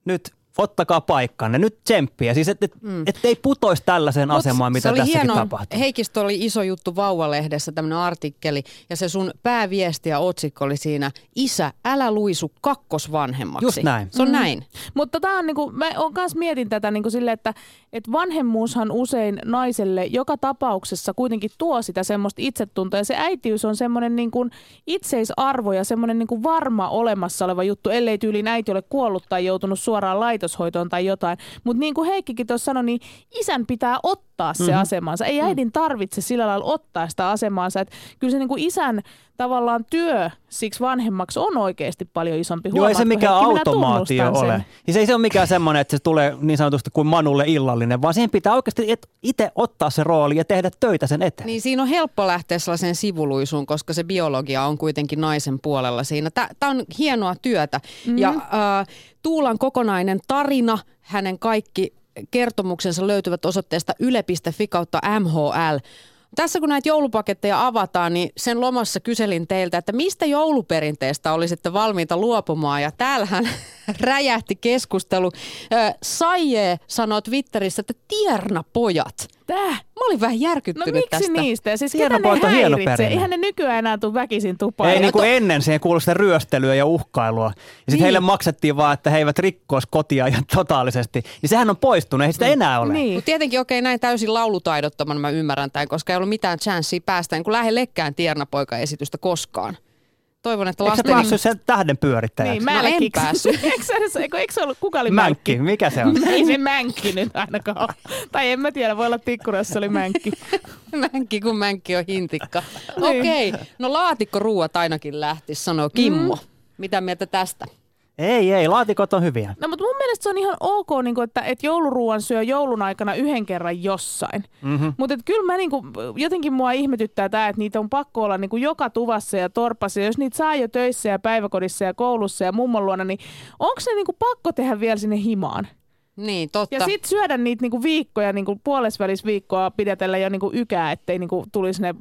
nyt ottakaa paikkanne, nyt tsemppiä. Siis et, et, mm. et ei putoisi tällaiseen Mut asemaan, mitä tässäkin hieno. tapahtuu. Heikistä oli iso juttu Vauvalehdessä, tämmöinen artikkeli, ja se sun pääviesti ja otsikko oli siinä, isä, älä luisu kakkosvanhemmaksi. Just näin. Se on mm. näin. Mutta tämä on niinku, mä on kanssa mietin tätä niinku sille, että et vanhemmuushan usein naiselle joka tapauksessa kuitenkin tuo sitä semmoista itsetuntoa, ja se äitiys on semmoinen niinku itseisarvo ja semmoinen niinku varma olemassa oleva juttu, ellei tyyliin äiti ole kuollut tai joutunut suoraan laitos laitoshoitoon tai jotain. Mutta niin kuin Heikkikin tuossa sanoi, niin isän pitää ottaa se mm-hmm. asemansa. Ei äidin tarvitse sillä lailla ottaa sitä asemaansa. Että kyllä se niin kuin isän tavallaan työ siksi vanhemmaksi on oikeasti paljon isompi. Joo, ei se mikään automaatio ole. Siis ei se ole mikään semmoinen, että se tulee niin sanotusti kuin Manulle illallinen, vaan siihen pitää oikeasti itse ottaa se rooli ja tehdä töitä sen eteen. Niin siinä on helppo lähteä sellaiseen sivuluisuun, koska se biologia on kuitenkin naisen puolella siinä. Tämä on hienoa työtä. Mm-hmm. Ja äh, Tuulan kokonainen tarina, hänen kaikki kertomuksensa löytyvät osoitteesta yle.fi kautta MHL. Tässä kun näitä joulupaketteja avataan, niin sen lomassa kyselin teiltä, että mistä jouluperinteestä olisitte valmiita luopumaan. Ja täällähän räjähti keskustelu. Saije sanoi Twitterissä, että tiernapojat. Täh? Mä olin vähän järkyttynyt no, miksi tästä. niistä? Ja siis ketä ne häiritsee? Eihän ne nykyään enää tule väkisin tupaan. Ei niin kuin to... ennen siihen kuului sitä ryöstelyä ja uhkailua. Ja sitten niin. heille maksettiin vaan, että he eivät rikkoisi kotia ihan totaalisesti. Niin sehän on poistunut, ei sitä mm. enää ole. Niin. Mut tietenkin okei, okay, näin täysin laulutaidottoman mä ymmärrän tämän, koska ei ollut mitään chanssiä päästä niin kuin lähellekään tiernapoika-esitystä koskaan. Toivon, että lasten... Eikö päässyt sen tähden pyörittäjäksi? Niin, mä no, en päässyt. eikö, eikö, eikö se ollut, kuka oli mänkki? mänkki? Mikä se on? Ei se mänkki nyt ainakaan Tai en mä tiedä, voi olla tikkurassa oli mänkki. mänkki, kun mänkki on hintikka. niin. Okei, okay. no laatikko ruuat ainakin lähti, sanoo Kimmo. Mm. Mitä mieltä tästä? Ei, ei, laatikot on hyviä. No mutta mun mielestä se on ihan ok, niin kuin, että, että jouluruuan syö joulun aikana yhden kerran jossain. Mm-hmm. Mutta kyllä mä niin kuin, jotenkin mua ihmetyttää tämä, että niitä on pakko olla niin kuin joka tuvassa ja torpassa. Ja jos niitä saa jo töissä ja päiväkodissa ja koulussa ja mummon luona, niin onko se niin kuin pakko tehdä vielä sinne himaan? Niin, totta. Ja sitten syödä niitä niinku viikkoja, niinku puolesvälisviikkoa pidetellä jo niinku ykää, ettei niinku tulisi ne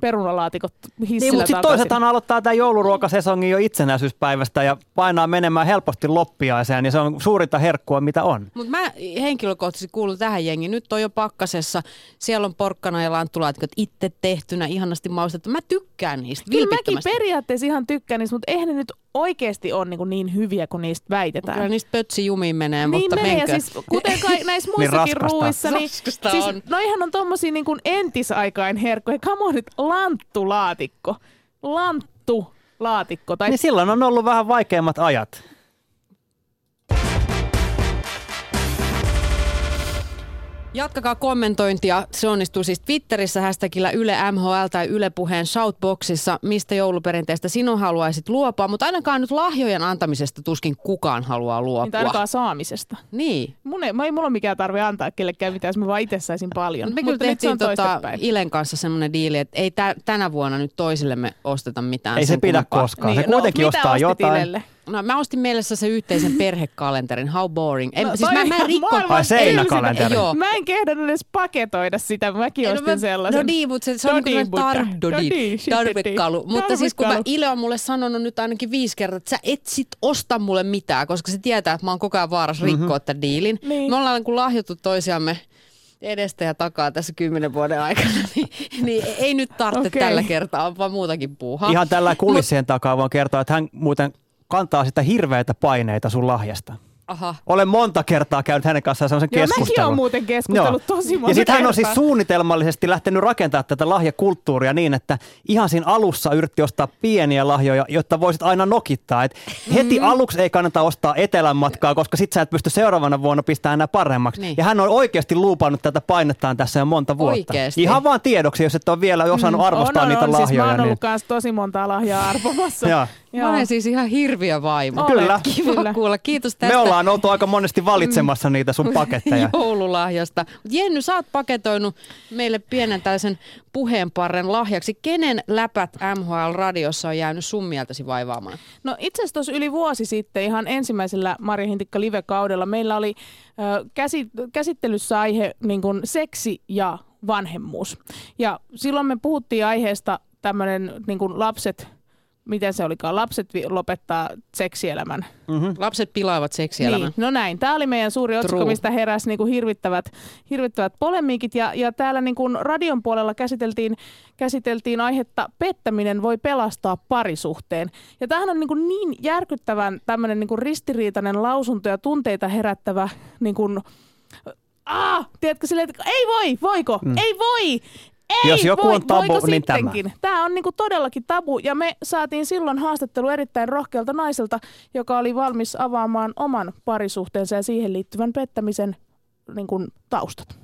perunalaatikot hissillä Niin, mutta sitten toisaalta aloittaa tämä jouluruokasesongi jo itsenäisyyspäivästä ja painaa menemään helposti loppiaiseen, ja se on suurinta herkkua, mitä on. Mutta mä henkilökohtaisesti kuulun tähän jengiin. Nyt on jo pakkasessa, siellä on porkkana ja lanttulaatikot itse tehtynä, ihanasti maustettu. Mä tykkään niistä Kyllä mäkin periaatteessa ihan tykkään niistä, mutta eihän ne nyt oikeasti ole niin, niin hyviä kuin niistä väitetään. Kyllä niistä pötsi jumiin menee, niin mutta menee, menkö? siis kuten kai näissä niin muissakin niin ruuissa, niin siis, on. noihan on tommosia niin kuin entisaikain herkkoja. Come on nyt, lanttulaatikko. Lanttulaatikko. Tai... Niin silloin on ollut vähän vaikeimmat ajat. Jatkakaa kommentointia. Se onnistuu siis Twitterissä hashtagillä Yle MHL tai Yle Puheen Shoutboxissa, mistä jouluperinteestä sinun haluaisit luopua. Mutta ainakaan nyt lahjojen antamisesta tuskin kukaan haluaa luopua. Niin ainakaan saamisesta. Niin. Mun ei, ei mulla ole mikään tarve antaa kellekään mitään, jos mä vaan itse saisin paljon. Me Mutta kyllä tehtiin tota Ilen kanssa semmoinen diili, että ei tä, tänä vuonna nyt toisillemme osteta mitään. Ei se pidä kumpaa. koskaan. Niin. Se kuitenkin no, ostaa jotain. Ilelle? No mä ostin mielessä se yhteisen perhekalenterin. How boring. En, no, siis mä, mä en rikko... Ai seinäkalenteri. Joo. Mä en kehdannut edes paketoida sitä. Mäkin no, ostin mä, sellaisen. No niin, mutta se, se on niin tarvekalu. Mutta siis kun mä, Ile on mulle sanonut nyt ainakin viisi kertaa, että sä et sit osta mulle mitään, koska se tietää, että mä oon koko ajan vaarassa rikkoa mm-hmm. tämän diilin. Niin. Me ollaan kun lahjottu toisiamme edestä ja takaa tässä kymmenen vuoden aikana, niin, niin ei nyt tarvitse okay. tällä kertaa, vaan muutakin puuhaa. Ihan tällä kulissien takaa voin kertoa, että hän muuten kantaa sitä hirveitä paineita sun lahjasta. Aha. Olen monta kertaa käynyt hänen kanssaan sellaisen Joo, keskustelun. Mäkin olen muuten keskustellut Joo. tosi monta Ja sitten hän on siis suunnitelmallisesti lähtenyt rakentamaan tätä lahjakulttuuria niin, että ihan siinä alussa yritti ostaa pieniä lahjoja, jotta voisit aina nokittaa. Et heti mm-hmm. aluksi ei kannata ostaa etelän matkaa, koska sit sä et pysty seuraavana vuonna pistämään enää paremmaksi. Niin. Ja hän on oikeasti luupannut tätä painettaan tässä jo monta vuotta. Oikeasti. Ihan vaan tiedoksi, jos et ole vielä osannut mm, arvostaa on, on, niitä on. lahjoja. Siis mä oon ollut niin... tosi monta lahjaa arvomassa. Mä olen siis ihan hirviö vaimo. Olet, Kyllä. Kiva Kyllä. kuulla. Kiitos tästä. Me ollaan oltu aika monesti valitsemassa niitä sun paketteja. joululahjasta. Jenny, sä oot paketoinut meille pienen tällaisen puheenparren lahjaksi. Kenen läpät MHL-radiossa on jäänyt sun mieltäsi vaivaamaan? No itse asiassa tuossa yli vuosi sitten ihan ensimmäisellä Marja Hintikka live-kaudella meillä oli ö, käsi, käsittelyssä aihe niin kuin seksi ja vanhemmuus. Ja silloin me puhuttiin aiheesta tämmöinen niin kuin lapset, miten se olikaan, lapset vi- lopettaa seksielämän. Mm-hmm. Lapset pilaavat seksielämän. Niin, no näin. Tämä oli meidän suuri otsikko, True. mistä heräsi niin kuin hirvittävät, hirvittävät polemiikit. Ja, ja täällä niin kuin radion puolella käsiteltiin, käsiteltiin aihetta pettäminen voi pelastaa parisuhteen. Ja tämähän on niin, kuin niin järkyttävän tämmöinen niin kuin ristiriitainen lausunto ja tunteita herättävä niin kuin, Ah, tiedätkö silleen, että ei voi, voiko, mm. ei voi, ei, Jos joku voi, on tabu, voiko niin tämä. sittenkin? Tämä on niinku todellakin tabu ja me saatiin silloin haastattelu erittäin rohkealta naiselta, joka oli valmis avaamaan oman parisuhteensa ja siihen liittyvän pettämisen niinku, taustat.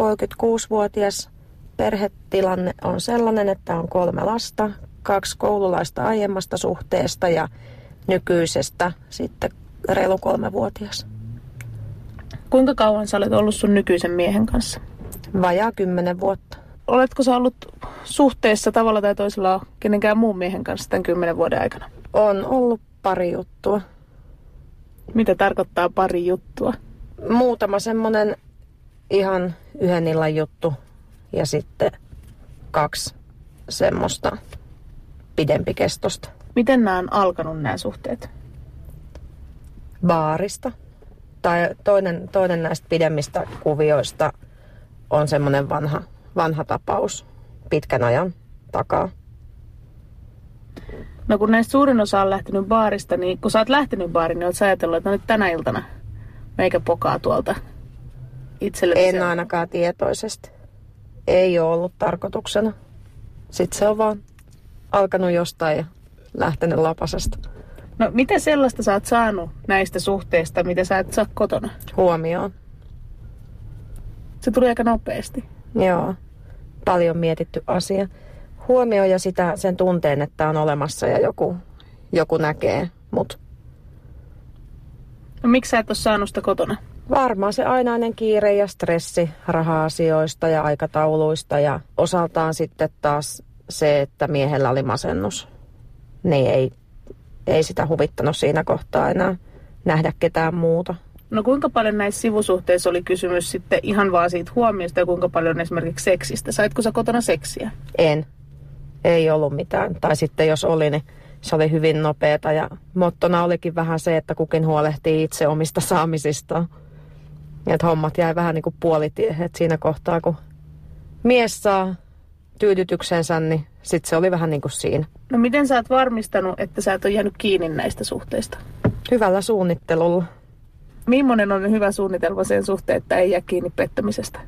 36-vuotias perhetilanne on sellainen, että on kolme lasta, kaksi koululaista aiemmasta suhteesta ja nykyisestä sitten reilu kolmevuotias. Kuinka kauan sä olet ollut sun nykyisen miehen kanssa? Vajaa kymmenen vuotta. Oletko sä ollut suhteessa tavalla tai toisella kenenkään muun miehen kanssa tämän kymmenen vuoden aikana? On ollut pari juttua. Mitä tarkoittaa pari juttua? Muutama semmonen ihan yhden illan juttu ja sitten kaksi semmoista pidempikestosta. Miten nämä on alkanut nämä suhteet? baarista. Tai toinen, toinen näistä pidemmistä kuvioista on semmoinen vanha, vanha tapaus pitkän ajan takaa. No kun näistä suurin osa on lähtenyt baarista, niin kun sä oot lähtenyt baariin, niin oot sä ajatellut, että no nyt tänä iltana meikä pokaa tuolta itselleni. En ainakaan tietoisesti. Ei ole ollut tarkoituksena. Sitten se on vaan alkanut jostain ja lähtenyt lapasesta No mitä sellaista sä oot saanut näistä suhteista, mitä sä et saa kotona? huomioon. Se tuli aika nopeasti. Joo, paljon mietitty asia. Huomio ja sitä, sen tunteen, että on olemassa ja joku, joku näkee mut. No miksi sä et ole saanut sitä kotona? Varmaan se ainainen kiire ja stressi raha-asioista ja aikatauluista ja osaltaan sitten taas se, että miehellä oli masennus. Niin ei, ei sitä huvittanut siinä kohtaa enää nähdä ketään muuta. No kuinka paljon näissä sivusuhteissa oli kysymys sitten ihan vaan siitä huomiosta ja kuinka paljon esimerkiksi seksistä? Saitko sä kotona seksiä? En. Ei ollut mitään. Tai sitten jos oli, niin se oli hyvin nopeata ja mottona olikin vähän se, että kukin huolehtii itse omista saamisistaan. Ja että hommat jäi vähän niin kuin puolitiehen. Että siinä kohtaa, kun mies saa tyydytyksensä, niin sitten se oli vähän niin kuin siinä. No miten sä oot varmistanut, että sä et ole jäänyt kiinni näistä suhteista? Hyvällä suunnittelulla. Millainen on hyvä suunnitelma sen suhteen, että ei jää kiinni pettämisestä?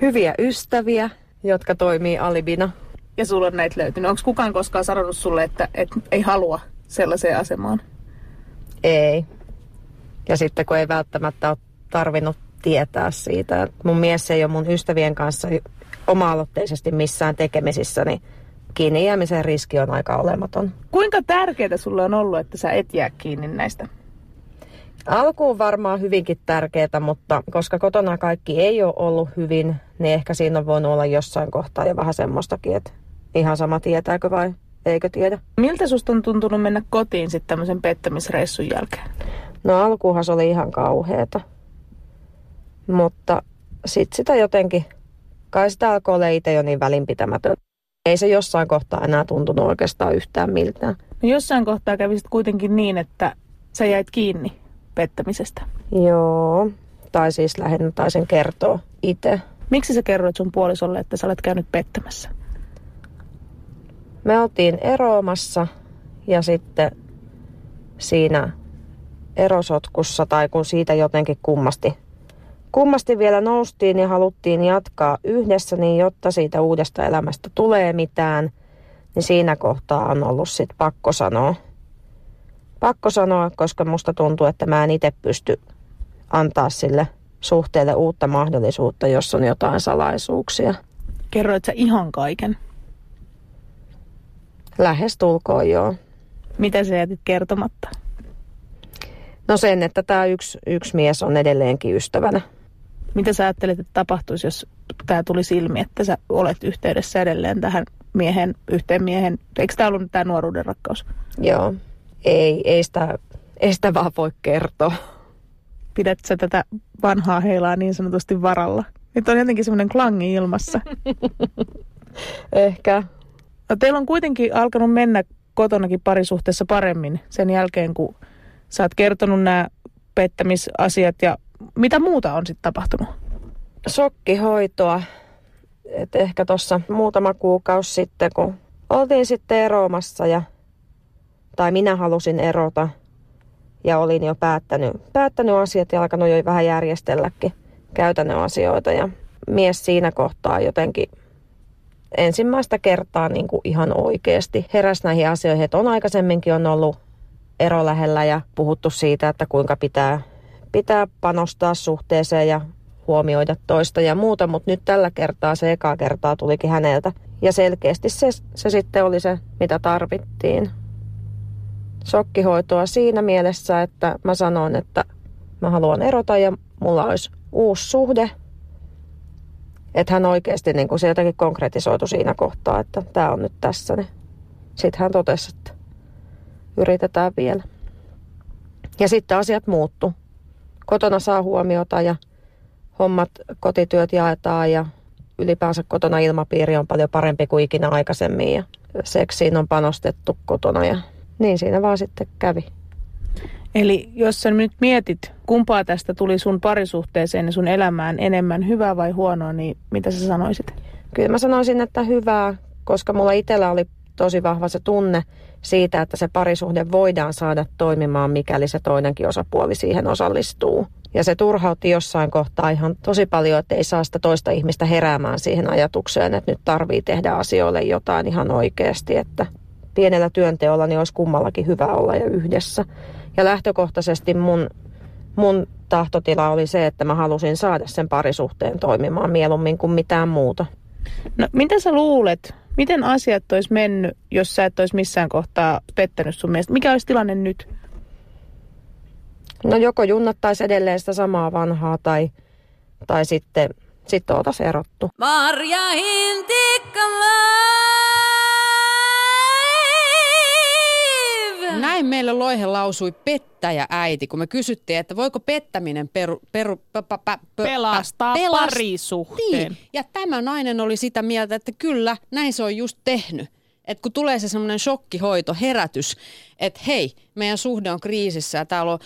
Hyviä ystäviä, jotka toimii alibina. Ja sulla on näitä löytynyt. Onko kukaan koskaan sanonut sulle, että, että ei halua sellaiseen asemaan? Ei. Ja sitten kun ei välttämättä ole tarvinnut tietää siitä. että Mun mies ei ole mun ystävien kanssa oma-aloitteisesti missään tekemisissä, niin kiinni jäämisen riski on aika olematon. Kuinka tärkeää sulle on ollut, että sä et jää kiinni näistä? Alkuun varmaan hyvinkin tärkeää, mutta koska kotona kaikki ei ole ollut hyvin, niin ehkä siinä on voinut olla jossain kohtaa jo vähän semmoistakin, että ihan sama tietääkö vai eikö tiedä. Miltä susta on tuntunut mennä kotiin sitten tämmöisen pettämisreissun jälkeen? No alkuunhan se oli ihan kauheeta. Mutta sitten sitä jotenkin, kai sitä alkoi olla itse jo niin välinpitämätön. Ei se jossain kohtaa enää tuntunut oikeastaan yhtään miltään. No jossain kohtaa kävisit kuitenkin niin, että sä jäit kiinni pettämisestä. Joo, tai siis lähinnä taisin kertoa itse. Miksi sä kerroit sun puolisolle, että sä olet käynyt pettämässä? Me oltiin eroamassa ja sitten siinä erosotkussa tai kun siitä jotenkin kummasti, kummasti vielä noustiin ja haluttiin jatkaa yhdessä, niin jotta siitä uudesta elämästä tulee mitään, niin siinä kohtaa on ollut sitten pakko sanoa. Pakko sanoa, koska musta tuntuu, että mä en itse pysty antaa sille suhteelle uutta mahdollisuutta, jos on jotain salaisuuksia. Kerroit sä ihan kaiken? Lähes tulkoon joo. Mitä sä jätit kertomatta? No sen, että tämä yksi, yksi mies on edelleenkin ystävänä. Mitä sä ajattelet, että tapahtuisi, jos tämä tuli ilmi, että sä olet yhteydessä edelleen tähän miehen, yhteen miehen? Eikö tämä ollut tämä nuoruuden rakkaus? Joo. Ei, ei, sitä, ei sitä vaan voi kertoa. Pidät sä tätä vanhaa heilaa niin sanotusti varalla? Nyt on jotenkin semmoinen klangi ilmassa. Ehkä. No, teillä on kuitenkin alkanut mennä kotonakin parisuhteessa paremmin sen jälkeen, kun sä oot kertonut nämä pettämisasiat ja mitä muuta on sitten tapahtunut? Sokkihoitoa. Et ehkä tuossa muutama kuukausi sitten, kun oltiin sitten eroamassa ja tai minä halusin erota ja olin jo päättänyt, päättänyt asiat ja alkanut jo vähän järjestelläkin käytännön asioita ja mies siinä kohtaa jotenkin ensimmäistä kertaa niin kuin ihan oikeasti heräsi näihin asioihin, että on aikaisemminkin on ollut ero lähellä ja puhuttu siitä, että kuinka pitää, pitää panostaa suhteeseen ja huomioida toista ja muuta, mutta nyt tällä kertaa se eka kertaa tulikin häneltä. Ja selkeästi se, se sitten oli se, mitä tarvittiin. Sokkihoitoa siinä mielessä, että mä sanoin, että mä haluan erota ja mulla olisi uusi suhde. Että hän oikeasti niin kuin se jotenkin konkretisoitu siinä kohtaa, että tämä on nyt tässä. Niin sitten hän totesi, että yritetään vielä. Ja sitten asiat muuttu. Kotona saa huomiota ja hommat, kotityöt jaetaan ja ylipäänsä kotona ilmapiiri on paljon parempi kuin ikinä aikaisemmin ja seksiin on panostettu kotona ja niin siinä vaan sitten kävi. Eli jos sä nyt mietit, kumpaa tästä tuli sun parisuhteeseen ja sun elämään enemmän, hyvää vai huonoa, niin mitä sä sanoisit? Kyllä mä sanoisin, että hyvää, koska mulla itsellä oli tosi vahva se tunne siitä, että se parisuhde voidaan saada toimimaan, mikäli se toinenkin osapuoli siihen osallistuu. Ja se turhautti jossain kohtaa ihan tosi paljon, että ei saa sitä toista ihmistä heräämään siihen ajatukseen, että nyt tarvii tehdä asioille jotain ihan oikeasti, että pienellä työnteolla niin olisi kummallakin hyvä olla ja yhdessä. Ja lähtökohtaisesti mun, mun tahtotila oli se, että mä halusin saada sen parisuhteen toimimaan mieluummin kuin mitään muuta. No, mitä sä luulet, miten asiat olisi mennyt, jos sä et olisi missään kohtaa pettänyt sun mielestä? Mikä olisi tilanne nyt? No joko junnattaisi edelleen sitä samaa vanhaa tai, tai sitten, sitten oltaisiin erottu. Marja Näin meille Loihe lausui pettäjä äiti, kun me kysyttiin, että voiko pettäminen peru, peru, pa, pa, pa, pelastaa pelast... parisuhteen. Niin. Ja tämä nainen oli sitä mieltä, että kyllä, näin se on just tehnyt. Että kun tulee se semmoinen shokkihoito, herätys, että hei, meidän suhde on kriisissä ja täällä on,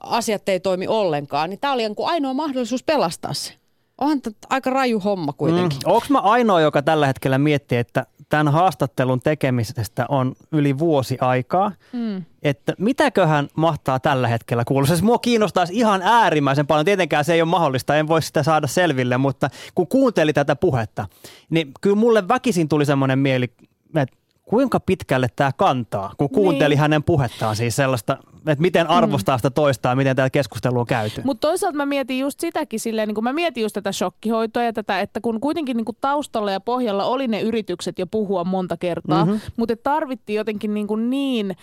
asiat ei toimi ollenkaan, niin tämä oli ainoa mahdollisuus pelastaa se. Onhan aika raju homma kuitenkin. Mm. Onko mä ainoa, joka tällä hetkellä miettii, että tämän haastattelun tekemisestä on yli vuosi aikaa, mm. että mitäköhän mahtaa tällä hetkellä kuulua. Se siis mua kiinnostaisi ihan äärimmäisen paljon. Tietenkään se ei ole mahdollista, en voi sitä saada selville, mutta kun kuunteli tätä puhetta, niin kyllä mulle väkisin tuli semmoinen mieli, että kuinka pitkälle tämä kantaa, kun kuunteli niin. hänen puhettaan siis sellaista, että miten mm. arvostaa sitä toista ja miten tätä keskustelua on käyty. Mutta toisaalta mä mietin just sitäkin silleen, niin kun mä mietin just tätä shokkihoitoa ja tätä, että kun kuitenkin niin kuin taustalla ja pohjalla oli ne yritykset jo puhua monta kertaa, mm-hmm. mutta tarvittiin jotenkin niin, kuin niin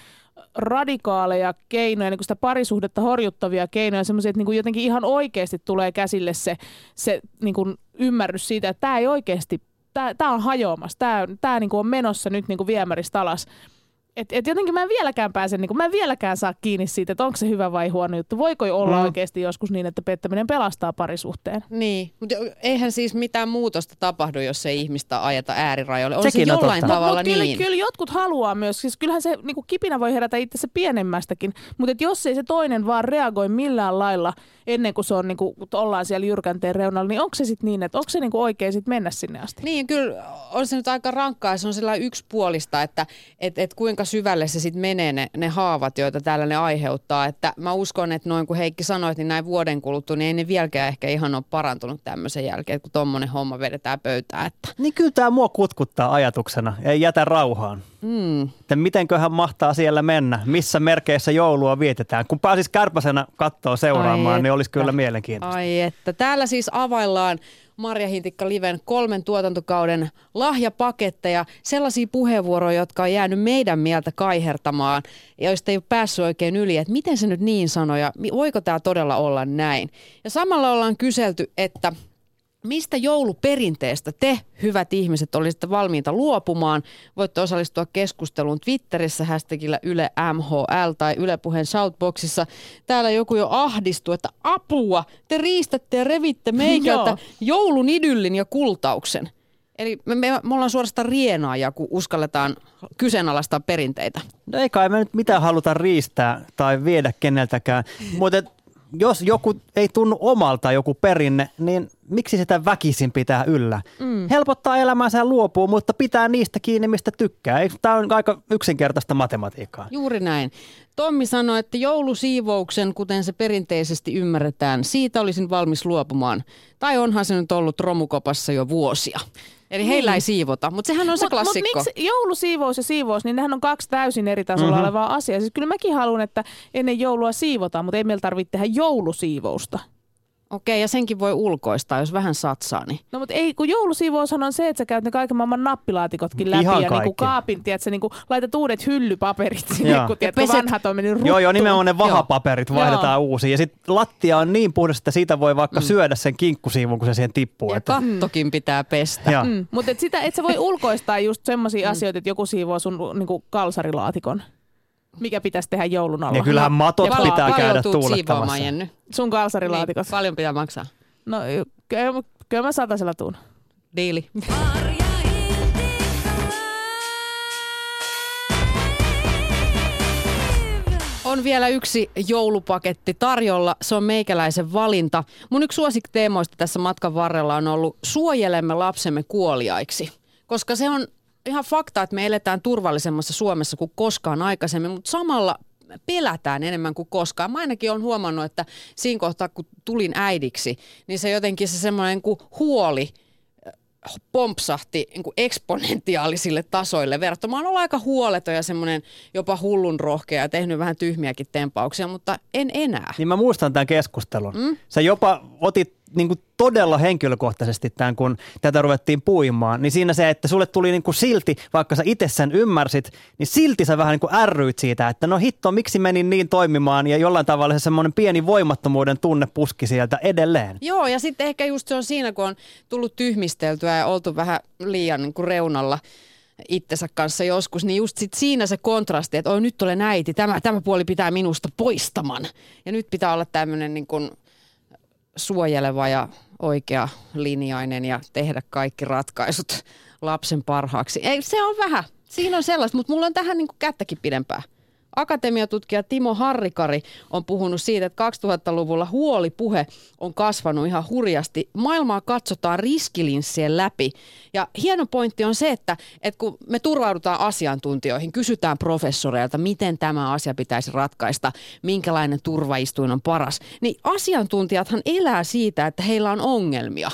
radikaaleja keinoja, niin kuin sitä parisuhdetta horjuttavia keinoja, semmoisia, että niin kuin jotenkin ihan oikeasti tulee käsille se, se niin kuin ymmärrys siitä, että tämä ei oikeasti tämä on hajoamassa, tämä, tämä niin on menossa nyt niin kuin viemäristä alas. Et, et jotenkin mä en vieläkään pääse, niin mä en vieläkään saa kiinni siitä, että onko se hyvä vai huono juttu. Voiko olla mm. oikeasti joskus niin, että pettäminen pelastaa parisuhteen? Niin, mutta eihän siis mitään muutosta tapahdu, jos ei ihmistä ajeta äärirajoille. On Sekin se on jollain totta. tavalla mut, mut niin. Kyllä, kyllä jotkut haluaa myös. Siis kyllähän se niin kuin kipinä voi herätä itse pienemmästäkin. Mutta jos ei se toinen vaan reagoi millään lailla ennen kuin se on, niin kuin, ollaan siellä jyrkänteen reunalla, niin onko se sitten niin, että onko se niin kuin oikein sit mennä sinne asti? Niin, kyllä on se nyt aika rankkaa. Se on sellainen yksipuolista, että et, et kuinka syvälle se sitten menee ne, ne haavat, joita täällä ne aiheuttaa. Että mä uskon, että noin kuin Heikki sanoi, niin näin vuoden kuluttua, niin ei ne vieläkään ehkä ihan ole parantunut tämmöisen jälkeen, kun tuommoinen homma vedetään pöytään. Että. Niin kyllä tämä mua kutkuttaa ajatuksena, ei jätä rauhaan. Mm. Että mitenköhän mahtaa siellä mennä, missä merkeissä joulua vietetään. Kun pääsis kärpäsenä kattoa seuraamaan, Ai niin olisi kyllä mielenkiintoista. Ai että, täällä siis availlaan Marja Hintikka Liven kolmen tuotantokauden lahjapaketteja, sellaisia puheenvuoroja, jotka on jäänyt meidän mieltä kaihertamaan, joista ei ole päässyt oikein yli, että miten se nyt niin sanoi, ja voiko tämä todella olla näin. Ja samalla ollaan kyselty, että Mistä jouluperinteestä te, hyvät ihmiset, olisitte valmiita luopumaan? Voitte osallistua keskusteluun Twitterissä hashtagillä Yle MHL tai Yle Puheen Shoutboxissa. Täällä joku jo ahdistuu, että apua, te riistätte ja revitte meikältä joulun idyllin ja kultauksen. Eli me, me, me ollaan suorastaan rienaajia, kun uskalletaan kyseenalaistaa perinteitä. No ei kai me nyt mitään haluta riistää tai viedä keneltäkään, mutta jos joku ei tunnu omalta joku perinne, niin miksi sitä väkisin pitää yllä? Mm. Helpottaa elämäänsä ja luopuu, mutta pitää niistä kiinni, mistä tykkää. Tämä on aika yksinkertaista matematiikkaa. Juuri näin. Tommi sanoi, että joulusiivouksen, kuten se perinteisesti ymmärretään, siitä olisin valmis luopumaan. Tai onhan se nyt ollut romukopassa jo vuosia. Eli niin. heillä ei siivota, mutta sehän on mut, se klassikko. Mutta miksi joulusiivous ja siivous, niin nehän on kaksi täysin eri tasolla mm-hmm. olevaa asiaa. Siis kyllä mäkin haluan, että ennen joulua siivotaan, mutta ei meillä tarvitse tehdä joulusiivousta. Okei, ja senkin voi ulkoistaa, jos vähän satsaa. Niin. No mutta ei, kun joulusiivous on se, että sä käyt ne kaiken maailman nappilaatikotkin läpi Ihan ja niinku kaapin, tiedätkö, niinku, laitat uudet hyllypaperit sinne, kun tiedätkö, peset... vanhat on mennyt ruttuun. Joo, joo, nimenomaan ne vahapaperit joo. vaihdetaan uusiin. Ja sitten lattia on niin puhdas, että siitä voi vaikka mm. syödä sen kinkkusiivun, kun se siihen tippuu. Ja että... kattokin pitää pestä. Mm. Mutta et sitä, et sä voi ulkoistaa just semmoisia mm. asioita, että joku siivoo sun niinku, kalsarilaatikon mikä pitäisi tehdä joulun alla. Ja kyllähän matot ja pitää käydä tuulettamassa. Sun kalsarilaatikossa. Niin, paljon pitää maksaa? No kyllä, kyllä mä satasella tuun. Diili. On vielä yksi joulupaketti tarjolla. Se on meikäläisen valinta. Mun yksi suosikkiteemoista tässä matkan varrella on ollut suojelemme lapsemme kuoliaiksi. Koska se on ihan fakta, että me eletään turvallisemmassa Suomessa kuin koskaan aikaisemmin, mutta samalla pelätään enemmän kuin koskaan. Mä ainakin olen huomannut, että siinä kohtaa, kun tulin äidiksi, niin se jotenkin se semmoinen kuin huoli äh, pompsahti niin kuin eksponentiaalisille tasoille verrattuna. Mä oon aika huoleton ja semmoinen jopa hullun rohkea ja tehnyt vähän tyhmiäkin tempauksia, mutta en enää. Niin mä muistan tämän keskustelun. Mm? Sä jopa otit niin kuin todella henkilökohtaisesti tämän, kun tätä ruvettiin puimaan, niin siinä se, että sulle tuli niin kuin silti, vaikka sä itse sen ymmärsit, niin silti sä vähän niin kuin ärryit siitä, että no hitto, miksi menin niin toimimaan ja jollain tavalla se semmoinen pieni voimattomuuden tunne puski sieltä edelleen. Joo, ja sitten ehkä just se on siinä, kun on tullut tyhmisteltyä ja oltu vähän liian niin kuin reunalla itsensä kanssa joskus, niin just sit siinä se kontrasti, että oi nyt olen äiti, tämä, tämä puoli pitää minusta poistaman. Ja nyt pitää olla tämmöinen niin kuin suojeleva ja oikea linjainen ja tehdä kaikki ratkaisut lapsen parhaaksi. Ei, se on vähän. Siinä on sellaista, mutta mulla on tähän niin kättäkin pidempää. Akatemiatutkija Timo Harrikari on puhunut siitä, että 2000-luvulla huolipuhe on kasvanut ihan hurjasti. Maailmaa katsotaan riskilinssien läpi. Ja hieno pointti on se, että, että kun me turvaudutaan asiantuntijoihin, kysytään professoreilta, miten tämä asia pitäisi ratkaista, minkälainen turvaistuin on paras, niin asiantuntijathan elää siitä, että heillä on ongelmia.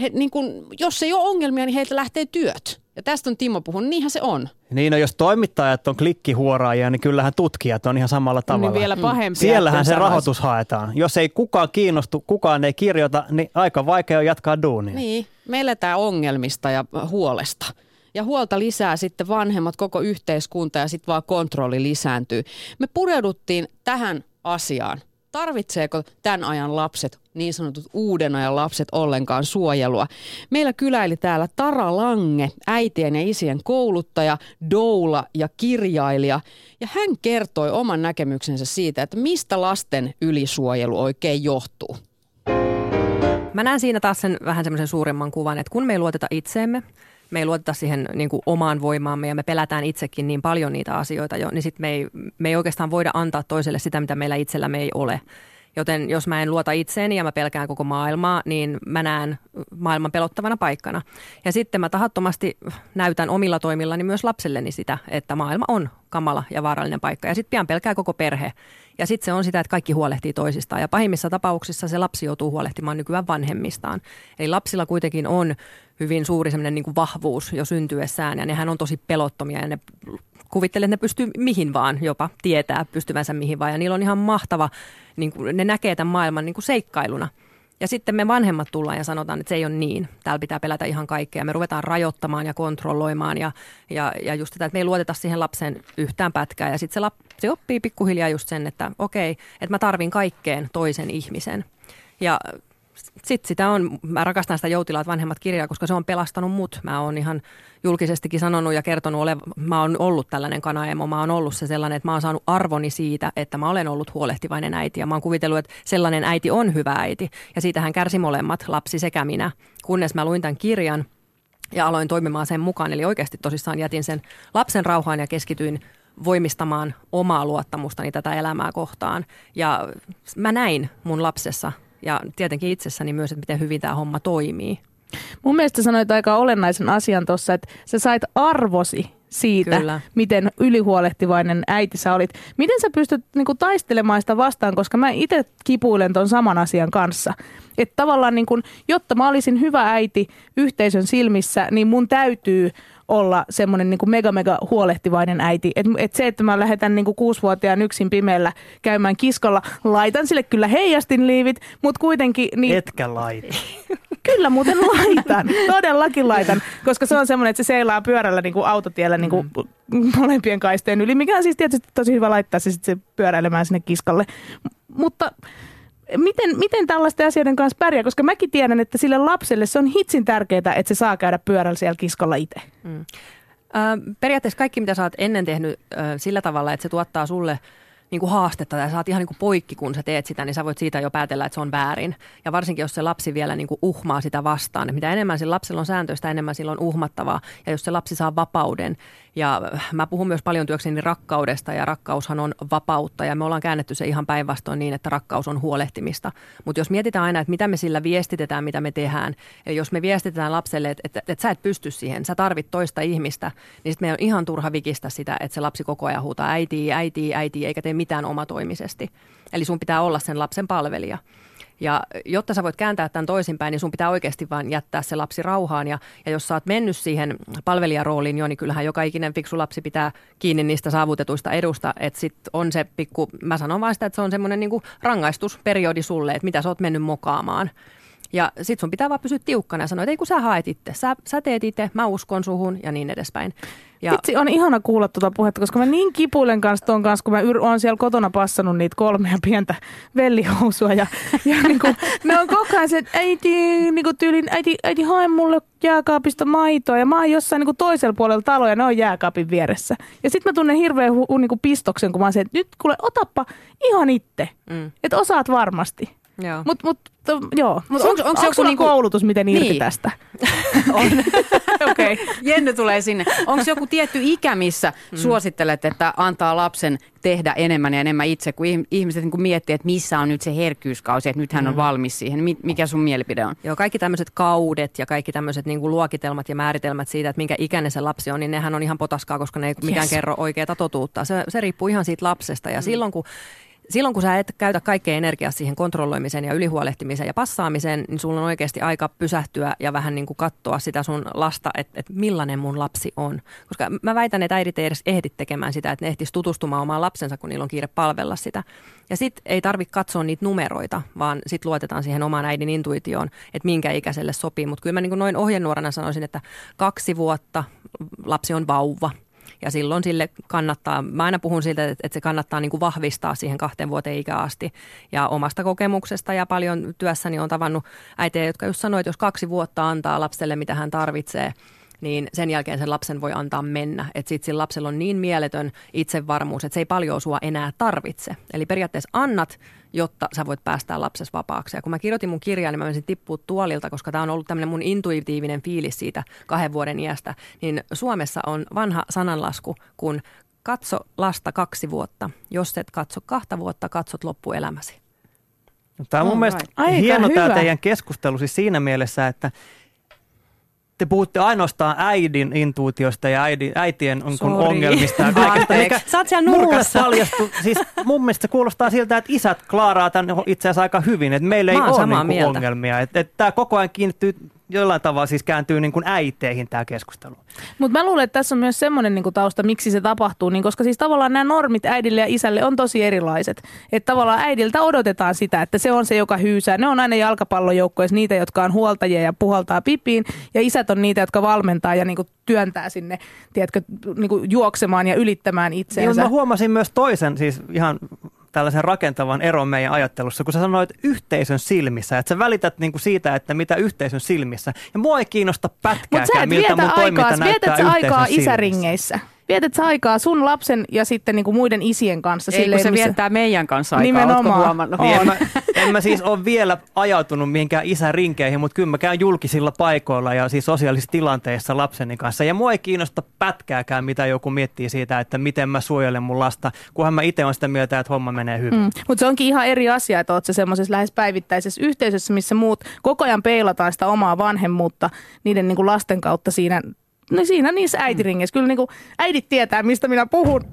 He, niin kun, jos ei ole ongelmia, niin heiltä lähtee työt. Ja tästä on Timo puhunut, niinhän se on. Niin, no jos toimittajat on klikkihuoraajia, niin kyllähän tutkijat on ihan samalla tavalla. Niin vielä pahempi. Siellähän se rahoitus haetaan. Jos ei kukaan kiinnostu, kukaan ei kirjoita, niin aika vaikea on jatkaa duunia. Niin, me eletään ongelmista ja huolesta. Ja huolta lisää sitten vanhemmat, koko yhteiskunta ja sitten vaan kontrolli lisääntyy. Me pureuduttiin tähän asiaan tarvitseeko tämän ajan lapset, niin sanotut uuden ajan lapset ollenkaan suojelua. Meillä kyläili täällä Tara Lange, äitien ja isien kouluttaja, doula ja kirjailija. Ja hän kertoi oman näkemyksensä siitä, että mistä lasten ylisuojelu oikein johtuu. Mä näen siinä taas sen vähän semmoisen suuremman kuvan, että kun me ei luoteta itseemme, me ei luoteta siihen niin kuin omaan voimaamme ja me pelätään itsekin niin paljon niitä asioita jo, niin sitten me ei, me ei oikeastaan voida antaa toiselle sitä, mitä meillä itsellämme ei ole. Joten jos mä en luota itseeni ja mä pelkään koko maailmaa, niin mä näen maailman pelottavana paikkana. Ja sitten mä tahattomasti näytän omilla toimillani myös lapselleni sitä, että maailma on kamala ja vaarallinen paikka. Ja sitten pian pelkää koko perhe. Ja sitten se on sitä, että kaikki huolehtii toisistaan. Ja pahimmissa tapauksissa se lapsi joutuu huolehtimaan nykyään vanhemmistaan. Eli lapsilla kuitenkin on hyvin suuri semmoinen niin vahvuus jo syntyessään. Ja nehän on tosi pelottomia ja ne kuvittelee, että ne pystyy mihin vaan jopa tietää pystyvänsä mihin vaan. Ja niillä on ihan mahtava, niin kuin, ne näkee tämän maailman niin kuin seikkailuna. Ja sitten me vanhemmat tullaan ja sanotaan, että se ei ole niin. Täällä pitää pelätä ihan kaikkea. Me ruvetaan rajoittamaan ja kontrolloimaan ja, ja, ja just sitä, että me ei luoteta siihen lapsen yhtään pätkää. Ja sitten se lapsi oppii pikkuhiljaa just sen, että okei, että mä tarvin kaikkeen toisen ihmisen. Ja sitten sitä on, mä rakastan sitä Joutilaat vanhemmat kirjaa, koska se on pelastanut mut. Mä oon ihan julkisestikin sanonut ja kertonut, ole, mä oon ollut tällainen kanaemo, mä oon ollut se sellainen, että mä oon saanut arvoni siitä, että mä olen ollut huolehtivainen äiti. Ja mä oon kuvitellut, että sellainen äiti on hyvä äiti. Ja siitähän kärsi molemmat, lapsi sekä minä. Kunnes mä luin tämän kirjan ja aloin toimimaan sen mukaan. Eli oikeasti tosissaan jätin sen lapsen rauhaan ja keskityin voimistamaan omaa luottamustani tätä elämää kohtaan. Ja mä näin mun lapsessa ja tietenkin itsessäni myös, että miten hyvin tämä homma toimii. Mun mielestä sanoit aika olennaisen asian tuossa, että sä sait arvosi siitä, Kyllä. miten ylihuolehtivainen äiti sä olit. Miten sä pystyt niinku taistelemaan sitä vastaan, koska mä itse kipuilen ton saman asian kanssa. Että tavallaan niin kun, jotta mä olisin hyvä äiti yhteisön silmissä, niin mun täytyy olla semmoinen niin mega mega huolehtivainen äiti. Et, et se, että mä lähetän niin kuin kuusivuotiaan yksin pimeällä käymään kiskolla, laitan sille kyllä heijastinliivit, mutta kuitenkin... Niin... Etkä laita. Kyllä muuten laitan, todellakin laitan, koska se on semmoinen, että se seilaa pyörällä niin kuin autotiellä niin kuin mm. molempien kaisteen yli, mikä on siis tietysti tosi hyvä laittaa se sitten pyöräilemään sinne kiskalle. Mutta miten, miten tällaisten asioiden kanssa pärjää? Koska mäkin tiedän, että sille lapselle se on hitsin tärkeää, että se saa käydä pyörällä siellä kiskolla itse. Mm. Ö, periaatteessa kaikki, mitä sä oot ennen tehnyt ö, sillä tavalla, että se tuottaa sulle – niin kuin haastetta ja saat ihan niin kuin poikki, kun sä teet sitä, niin sä voit siitä jo päätellä, että se on väärin. Ja varsinkin, jos se lapsi vielä niin kuin uhmaa sitä vastaan. Että mitä enemmän sillä lapsella on sääntöistä, enemmän silloin uhmattavaa. Ja jos se lapsi saa vapauden. Ja mä puhun myös paljon työkseni rakkaudesta ja rakkaushan on vapautta. Ja me ollaan käännetty se ihan päinvastoin niin, että rakkaus on huolehtimista. Mutta jos mietitään aina, että mitä me sillä viestitetään, mitä me tehdään. Eli jos me viestitetään lapselle, että, että, että sä et pysty siihen, sä tarvit toista ihmistä, niin sitten meidän on ihan turha vikistä sitä, että se lapsi koko ajan huutaa äiti, äiti, äiti, eikä tee mitään omatoimisesti. Eli sun pitää olla sen lapsen palvelija. Ja jotta sä voit kääntää tämän toisinpäin, niin sun pitää oikeasti vain jättää se lapsi rauhaan. Ja, ja jos sä oot mennyt siihen palvelijarooliin jo, niin kyllähän joka ikinen fiksu lapsi pitää kiinni niistä saavutetuista edusta. Että sit on se pikku, mä sanon vaan sitä, että se on semmoinen niin rangaistusperiodi sulle, että mitä sä oot mennyt mokaamaan. Ja sit sun pitää vaan pysyä tiukkana ja sanoa, että ei kun sä haet itse, sä, sä teet itse, mä uskon suhun ja niin edespäin. Ja... Vitsi, on ihana kuulla tuota puhetta, koska mä niin kipuilen kanssa tuon kanssa, kun mä yr- oon siellä kotona passannut niitä kolmea pientä vellihousua. Ja, ja niin kuin, ne on koko ajan se, että äiti, niin kuin tyylin, äiti, äiti hae mulle jääkaapista maitoa. Ja mä oon jossain niin kuin toisella puolella taloa ja ne on jääkaapin vieressä. Ja sitten mä tunnen hirveän hu- niin kuin pistoksen, kun mä oon se, että nyt kuule, otappa ihan itse. Mm. Että osaat varmasti. Joo. Mut, mut, to, joo. Mut onko, onko, onko joku niinku... koulutus, miten irti niin. tästä? on. Okei. Okay. Jenny tulee sinne. Onko joku tietty ikä, missä mm. suosittelet, että antaa lapsen tehdä enemmän ja enemmän itse, kun ihmiset niin kun miettii, että missä on nyt se herkkyyskausi, että nyt hän on mm. valmis siihen. Mikä sun mielipide on? Joo, kaikki tämmöiset kaudet ja kaikki tämmöiset niin luokitelmat ja määritelmät siitä, että minkä ikäinen se lapsi on, niin nehän on ihan potaskaa, koska ne ei yes. mikään kerro oikeaa totuutta. Se, se riippuu ihan siitä lapsesta ja mm. silloin kun silloin kun sä et käytä kaikkea energiaa siihen kontrolloimiseen ja ylihuolehtimiseen ja passaamiseen, niin sulla on oikeasti aika pysähtyä ja vähän niin kuin katsoa sitä sun lasta, että, että millainen mun lapsi on. Koska mä väitän, että äidit ei edes ehdi tekemään sitä, että ne ehtis tutustumaan omaan lapsensa, kun niillä on kiire palvella sitä. Ja sitten ei tarvitse katsoa niitä numeroita, vaan sitten luotetaan siihen omaan äidin intuitioon, että minkä ikäiselle sopii. Mutta kyllä mä niin kuin noin ohjenuorana sanoisin, että kaksi vuotta lapsi on vauva – ja silloin sille kannattaa, mä aina puhun siitä, että se kannattaa niin kuin vahvistaa siihen kahteen vuoteen ikään asti. Ja omasta kokemuksesta ja paljon työssäni on tavannut äitejä, jotka just sanoivat, että jos kaksi vuotta antaa lapselle, mitä hän tarvitsee, niin sen jälkeen sen lapsen voi antaa mennä. Että sitten sillä lapsella on niin mieletön itsevarmuus, että se ei paljon sua enää tarvitse. Eli periaatteessa annat, jotta sä voit päästää lapses vapaaksi. Ja kun mä kirjoitin mun kirjaa, niin mä menisin tippua tuolilta, koska tämä on ollut tämmöinen mun intuitiivinen fiilis siitä kahden vuoden iästä. Niin Suomessa on vanha sananlasku, kun katso lasta kaksi vuotta. Jos et katso kahta vuotta, katsot loppuelämäsi. Tämä on mun mielestä right. hieno tämä teidän keskustelu siis siinä mielessä, että te puhutte ainoastaan äidin intuutiosta ja äidin, äitien on kun ongelmista ja kaikesta, mikä Sä oot siellä nurkassa. Paljastu. Siis mun mielestä se kuulostaa siltä, että isät klaaraa tämän itse asiassa aika hyvin, että meillä ei ole niinku ongelmia. Että, että tämä koko ajan kiinnittyy jollain tavalla siis kääntyy niin kuin äiteihin tämä keskustelu. Mutta mä luulen, että tässä on myös semmoinen niin tausta, miksi se tapahtuu, niin koska siis tavallaan nämä normit äidille ja isälle on tosi erilaiset. Että tavallaan äidiltä odotetaan sitä, että se on se, joka hyysää. Ne on aina jalkapallojoukkueessa niitä, jotka on huoltajia ja puhaltaa pipiin, ja isät on niitä, jotka valmentaa ja niin kuin työntää sinne, tiedätkö, niin kuin juoksemaan ja ylittämään itseensä. Niin, mä huomasin myös toisen, siis ihan tällaisen rakentavan eron meidän ajattelussa, kun sä sanoit yhteisön silmissä, että sä välität niinku siitä, että mitä yhteisön silmissä. Ja mua ei kiinnosta pätkääkään, miltä mun toiminta aikaa, näyttää aikaa silmissä. Vietät sä aikaa sun lapsen ja sitten niinku muiden isien kanssa? Ei, silleen, kun se missä... viettää meidän kanssa aikaa, Nimenomaan. ootko huomannut? Niin en, mä, en mä siis ole vielä ajautunut mihinkään isärinkeihin, mutta kyllä mä käyn julkisilla paikoilla ja siis sosiaalisissa tilanteissa lapseni kanssa. Ja mua ei kiinnosta pätkääkään, mitä joku miettii siitä, että miten mä suojelen mun lasta, kunhan mä itse on sitä mieltä, että homma menee hyvin. Mm. Mutta se onkin ihan eri asia, että oot sä semmoisessa lähes päivittäisessä yhteisössä, missä muut koko ajan peilataan sitä omaa vanhemmuutta niiden niinku lasten kautta siinä, no siinä niissä äitiringeissä. Kyllä niinku äidit tietää, mistä minä puhun.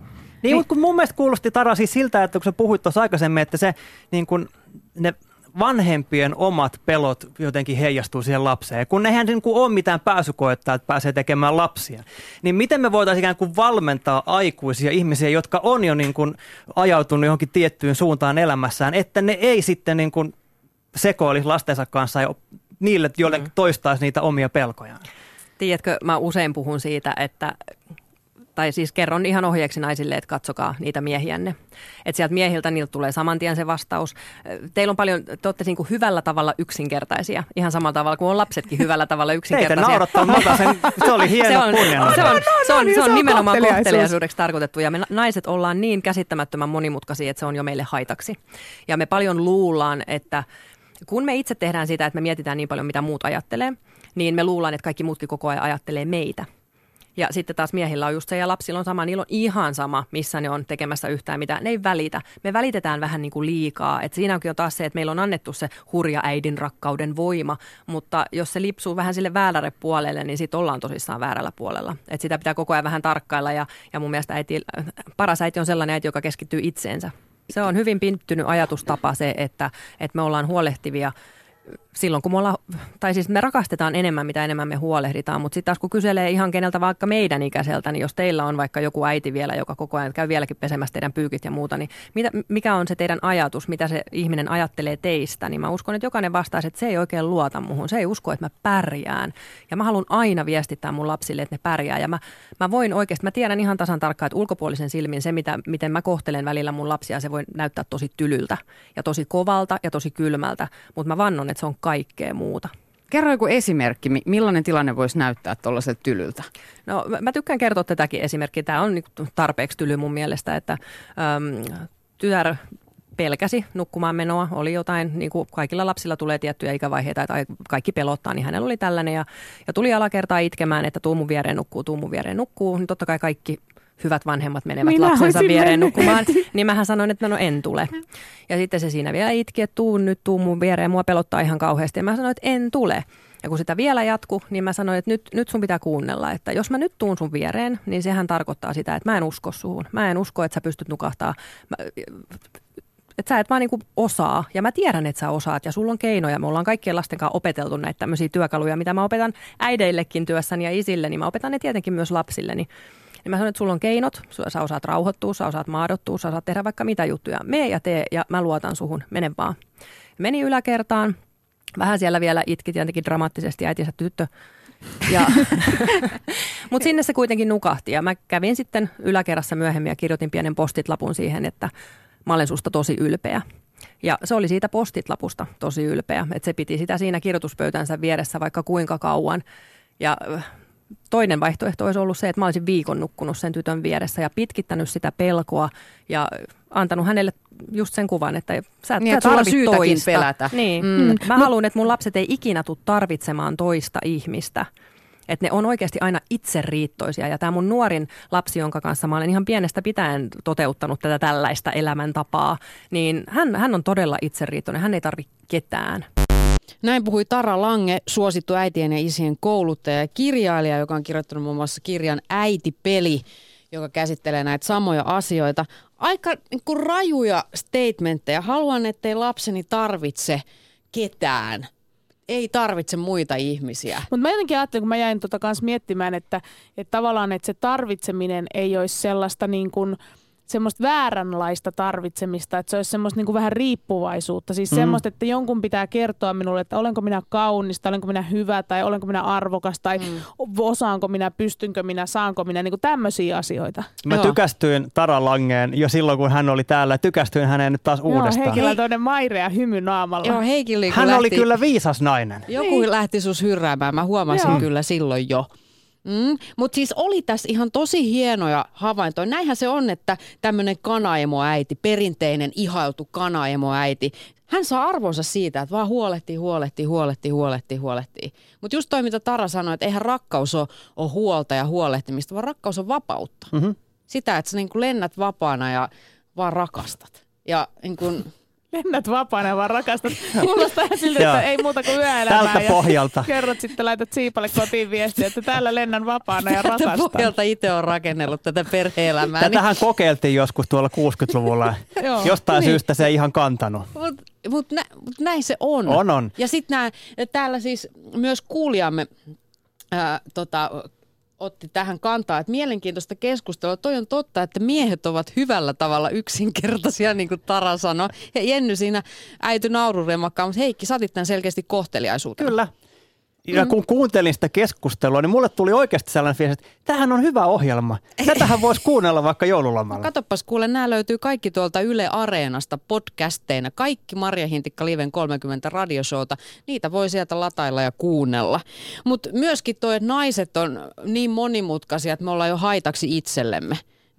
Niin, mutta kun mun mielestä kuulosti Tara siis siltä, että kun sä puhuit tuossa aikaisemmin, että se niin kun, ne vanhempien omat pelot jotenkin heijastuu siihen lapseen. Ja kun eihän niin kuin ole mitään pääsykoetta, että pääsee tekemään lapsia, niin miten me voitaisiin ikään kuin valmentaa aikuisia ihmisiä, jotka on jo niin kuin ajautunut johonkin tiettyyn suuntaan elämässään, että ne ei sitten niin kuin sekoilisi lastensa kanssa ja niille, joille mm. toistaisi niitä omia pelkojaan. Tiedätkö, mä usein puhun siitä, että tai siis kerron ihan ohjeeksi naisille, että katsokaa niitä miehiänne. Että sieltä miehiltä niiltä tulee saman tien se vastaus. Teillä on paljon, te olette niin kuin hyvällä tavalla yksinkertaisia. Ihan samalla tavalla kuin on lapsetkin hyvällä tavalla yksinkertaisia. Teitä naurattaa, mutta sen, se oli hieno se on, se on, se on, niin, se se on on nimenomaan kohteliaisuudeksi tarkoitettu. Ja me naiset ollaan niin käsittämättömän monimutkaisia, että se on jo meille haitaksi. Ja me paljon luullaan, että kun me itse tehdään sitä, että me mietitään niin paljon, mitä muut ajattelee, niin me luullaan, että kaikki muutkin koko ajan ajattelee meitä. Ja sitten taas miehillä on just se, ja lapsilla on sama, niillä on ihan sama, missä ne on tekemässä yhtään mitään. Ne ei välitä. Me välitetään vähän niin kuin liikaa. Et siinä onkin jo taas se, että meillä on annettu se hurja äidin rakkauden voima, mutta jos se lipsuu vähän sille väärälle puolelle, niin sitten ollaan tosissaan väärällä puolella. Et sitä pitää koko ajan vähän tarkkailla, ja, ja mun mielestä äiti, paras äiti on sellainen äiti, joka keskittyy itseensä. Se on hyvin pinttynyt ajatustapa se, että, että me ollaan huolehtivia silloin kun me ollaan, tai siis me rakastetaan enemmän, mitä enemmän me huolehditaan, mutta sitten taas kun kyselee ihan keneltä vaikka meidän ikäiseltä, niin jos teillä on vaikka joku äiti vielä, joka koko ajan käy vieläkin pesemässä teidän pyykit ja muuta, niin mitä, mikä on se teidän ajatus, mitä se ihminen ajattelee teistä, niin mä uskon, että jokainen vastaisi, että se ei oikein luota muhun, se ei usko, että mä pärjään. Ja mä haluan aina viestittää mun lapsille, että ne pärjää. Ja mä, mä voin oikeasti, mä tiedän ihan tasan tarkkaan, että ulkopuolisen silmin se, mitä, miten mä kohtelen välillä mun lapsia, se voi näyttää tosi tylyltä ja tosi kovalta ja tosi kylmältä, mutta mä vannon, että se on kaikkea muuta. Kerro joku esimerkki, mi- millainen tilanne voisi näyttää tuollaiselta tylyltä? No mä tykkään kertoa tätäkin esimerkkiä. Tämä on niinku tarpeeksi tyly mun mielestä, että äm, tytär pelkäsi nukkumaan menoa. Oli jotain, niin kuin kaikilla lapsilla tulee tiettyjä ikävaiheita, että kaikki pelottaa, niin hänellä oli tällainen. Ja, ja tuli alakertaa itkemään, että tuu mun viereen nukkuu, tuu mun viereen nukkuu. Niin totta kai kaikki hyvät vanhemmat menevät Minä lapsensa viereen mennyt nukkumaan, niin mähän sanoin, että no en tule. Ja sitten se siinä vielä itki, että tuu nyt, tuu mun viereen, mua pelottaa ihan kauheasti. Ja mä sanoin, että en tule. Ja kun sitä vielä jatku, niin mä sanoin, että nyt, nyt sun pitää kuunnella, että jos mä nyt tuun sun viereen, niin sehän tarkoittaa sitä, että mä en usko suhun. Mä en usko, että sä pystyt nukahtaa. Mä, että sä et vaan niinku osaa, ja mä tiedän, että sä osaat, ja sulla on keinoja. Me ollaan kaikkien lasten kanssa opeteltu näitä tämmöisiä työkaluja, mitä mä opetan äideillekin työssäni ja isille, niin mä opetan ne tietenkin myös lapsilleni. Niin mä sanon, että sulla on keinot, sä osaat rauhoittua, sä osaat maadottua, sä osaat tehdä vaikka mitä juttuja. Mene ja tee, ja mä luotan suhun, mene vaan. Meni yläkertaan, vähän siellä vielä itki tietenkin dramaattisesti äitinsä tyttö. Mutta sinne se kuitenkin nukahti ja mä kävin sitten yläkerrassa myöhemmin ja kirjoitin pienen postitlapun siihen, että mä olen susta tosi ylpeä. Ja se oli siitä postitlapusta tosi ylpeä, että se piti sitä siinä kirjoituspöytänsä vieressä vaikka kuinka kauan. Ja toinen vaihtoehto olisi ollut se, että mä olisin viikon nukkunut sen tytön vieressä ja pitkittänyt sitä pelkoa ja antanut hänelle just sen kuvan, että sä, Niin, sä on tarvit syytäkin toista. pelätä. Niin. Mm. Mm. Mä haluan, että mun lapset ei ikinä tule tarvitsemaan toista ihmistä. Että ne on oikeasti aina itseriittoisia. Ja tämä mun nuorin lapsi, jonka kanssa mä olen ihan pienestä pitäen toteuttanut tätä tällaista elämäntapaa, niin hän, hän on todella itseriittoinen. Hän ei tarvitse ketään. Näin puhui Tara Lange, suosittu äitien ja isien kouluttaja ja kirjailija, joka on kirjoittanut muun muassa kirjan Äitipeli, joka käsittelee näitä samoja asioita. Aika niin rajuja statementteja. Haluan, ettei lapseni tarvitse ketään. ei tarvitse muita ihmisiä. Mutta mä jotenkin ajattelin, kun mä jäin tota kanssa miettimään, että, että tavallaan että se tarvitseminen ei olisi sellaista niin kuin, semmoista vääränlaista tarvitsemista, että se olisi semmoista niin kuin vähän riippuvaisuutta. Siis mm. semmoista, että jonkun pitää kertoa minulle, että olenko minä kaunis, tai olenko minä hyvä, tai olenko minä arvokas, tai mm. osaanko minä, pystynkö minä, saanko minä, niin kuin tämmöisiä asioita. Mä Joo. tykästyin Tara Langeen jo silloin, kun hän oli täällä. Tykästyin häneen nyt taas Joo, uudestaan. Heikillä on toinen mairea hymy naamalla. Joo, Heikille, hän lähti, oli kyllä viisas nainen. Joku niin. lähti sus hyrräämään, mä huomasin Joo. kyllä silloin jo. Mm, Mutta siis oli tässä ihan tosi hienoja havaintoja. Näinhän se on, että tämmöinen kanaemoäiti, perinteinen ihailtu kanaemoäiti, hän saa arvonsa siitä, että vaan huolehtii, huolehtii, huolehtii, huolehtii, huolehtii. Mutta just toi, mitä Tara sanoi, että eihän rakkaus ole, ole huolta ja huolehtimista, vaan rakkaus on vapautta. Mm-hmm. Sitä, että sä niin lennät vapaana ja vaan rakastat. Ja niin kun, Lennät vapaana vaan rakastat. Kuulostaa siltä, että ei muuta kuin yöelämää. Tältä ja pohjalta. Kerrot sitten, laitat Siipalle kotiin viestiä, että täällä lennän vapaana ja Tältä rakastan. pohjalta itse on rakennellut tätä perhe-elämää. Tätähän kokeiltiin joskus tuolla 60-luvulla. Joo. Jostain Niin. syystä se ei ihan kantanut. Mutta mut nä, mut näin se on. On, on. Ja sitten täällä siis myös kuulijamme ää, tota, otti tähän kantaa, että mielenkiintoista keskustelua. Toi on totta, että miehet ovat hyvällä tavalla yksinkertaisia, niin kuin Tara sanoi. Ja Jenny siinä äity naururemakkaan, mutta Heikki, sä otit tämän selkeästi kohteliaisuutena. Kyllä. Ja kun kuuntelin sitä keskustelua, niin mulle tuli oikeasti sellainen fiilis, että tämähän on hyvä ohjelma. Tätähän voisi kuunnella vaikka joululomalla. Katoppas kuule, nämä löytyy kaikki tuolta Yle Areenasta podcasteina. Kaikki Marja Hintikka Liven 30 radioshowta. Niitä voi sieltä latailla ja kuunnella. Mutta myöskin toi, että naiset on niin monimutkaisia, että me ollaan jo haitaksi itsellemme.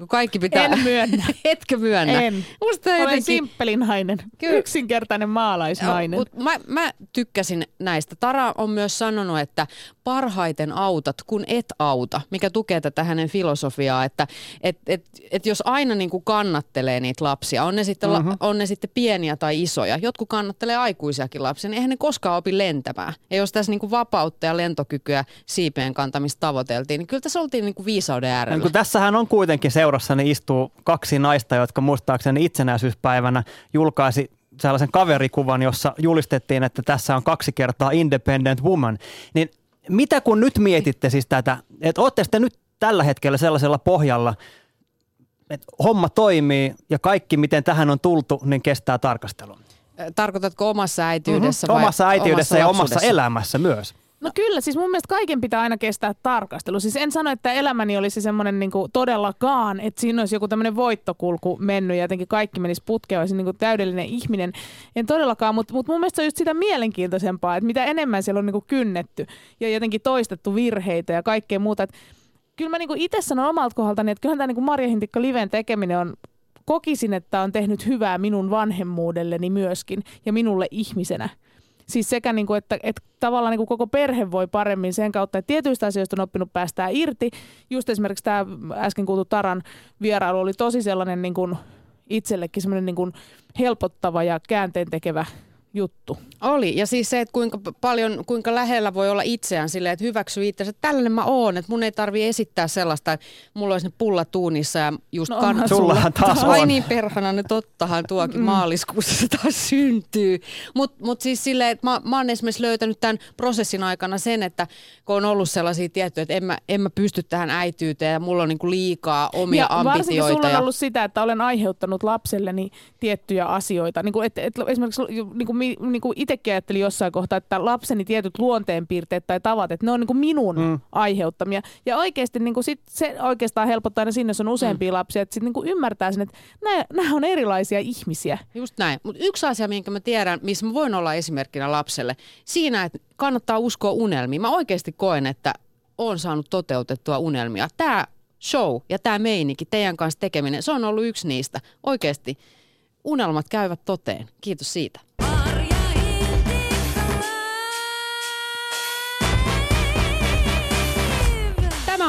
Kaikki pitää... En myönnä. Etkö myönnä? En. Musta Olen jotenkin... simppelin nainen. Kyllä. Yksinkertainen maalaisnainen. Mut mä, mä tykkäsin näistä. Tara on myös sanonut, että parhaiten autat, kun et auta, mikä tukee tätä hänen filosofiaa, että et, et, et jos aina niin kuin kannattelee niitä lapsia, on ne, sitten, mm-hmm. la, on ne sitten pieniä tai isoja, jotkut kannattelee aikuisiakin lapsia, niin eihän ne koskaan opi lentämään. Ja jos tässä niin kuin vapautta ja lentokykyä siipeen kantamista tavoiteltiin, niin kyllä tässä oltiin niin kuin viisauden äärellä. Niin kun tässähän on kuitenkin seurassa, niin istuu kaksi naista, jotka muistaakseni itsenäisyyspäivänä julkaisi sellaisen kaverikuvan, jossa julistettiin, että tässä on kaksi kertaa independent woman. Niin mitä kun nyt mietitte siis tätä, että olette sitten nyt tällä hetkellä sellaisella pohjalla, että homma toimii ja kaikki, miten tähän on tultu, niin kestää tarkastelun. Tarkoitatko omassa äityydessä Mhm. vai Omassa äityydessä omassa ja omassa elämässä myös. No kyllä, siis mun mielestä kaiken pitää aina kestää tarkastelu. Siis en sano, että elämäni olisi semmoinen niinku todellakaan, että siinä olisi joku tämmöinen voittokulku mennyt ja jotenkin kaikki menisi putkeen, olisi niinku täydellinen ihminen. En todellakaan, mutta mut mun mielestä se on just sitä mielenkiintoisempaa, että mitä enemmän siellä on niinku kynnetty ja jotenkin toistettu virheitä ja kaikkea muuta. Et kyllä mä niinku itse sanon omalta kohdaltani, että kyllähän tämä niinku Marja Hintikka Liven tekeminen on kokisin, että on tehnyt hyvää minun vanhemmuudelleni myöskin ja minulle ihmisenä. Siis sekä, niin kuin, että, että tavallaan niin kuin koko perhe voi paremmin sen kautta, että tietyistä asioista on oppinut päästää irti. Just esimerkiksi tämä äsken kuultu Taran vierailu oli tosi sellainen niin kuin itsellekin semmoinen niin kuin helpottava ja käänteen tekevä juttu. Oli. Ja siis se, että kuinka paljon, kuinka lähellä voi olla itseään silleen, että hyväksyy itsensä, että tällainen mä oon, että mun ei tarvi esittää sellaista, että mulla olisi ne pullat tuunissa ja just No kan- onhan Sullahan taas Ai on. niin perhana, ne tottahan tuokin mm. maaliskuussa se taas syntyy. Mutta mut siis silleen, että mä, mä oon esimerkiksi löytänyt tämän prosessin aikana sen, että kun on ollut sellaisia tiettyjä, että en mä, en mä pysty tähän äityyteen ja mulla on niinku liikaa omia ja varsinkin sulla ambitioita. on Ja, ollut sitä, että olen aiheuttanut lapselleni tiettyjä asioita. Niin kuin, et, et, esimerkiksi niin kuin, mi- niin kuin itsekin ajattelin jossain kohtaa, että lapseni tietyt luonteenpiirteet tai tavat, että ne on niin kuin minun mm. aiheuttamia. Ja oikeasti niin kuin sit, se oikeastaan helpottaa aina sinne, jos on useampia mm. lapsia, että sitten niin ymmärtää sen, että nämä, nämä on erilaisia ihmisiä. Just näin. Mutta yksi asia, minkä mä tiedän, missä mä voin olla esimerkkinä lapselle, siinä, että kannattaa uskoa unelmiin. Mä oikeasti koen, että on saanut toteutettua unelmia. Tämä show ja tämä meininki, teidän kanssa tekeminen, se on ollut yksi niistä. Oikeasti unelmat käyvät toteen. Kiitos siitä.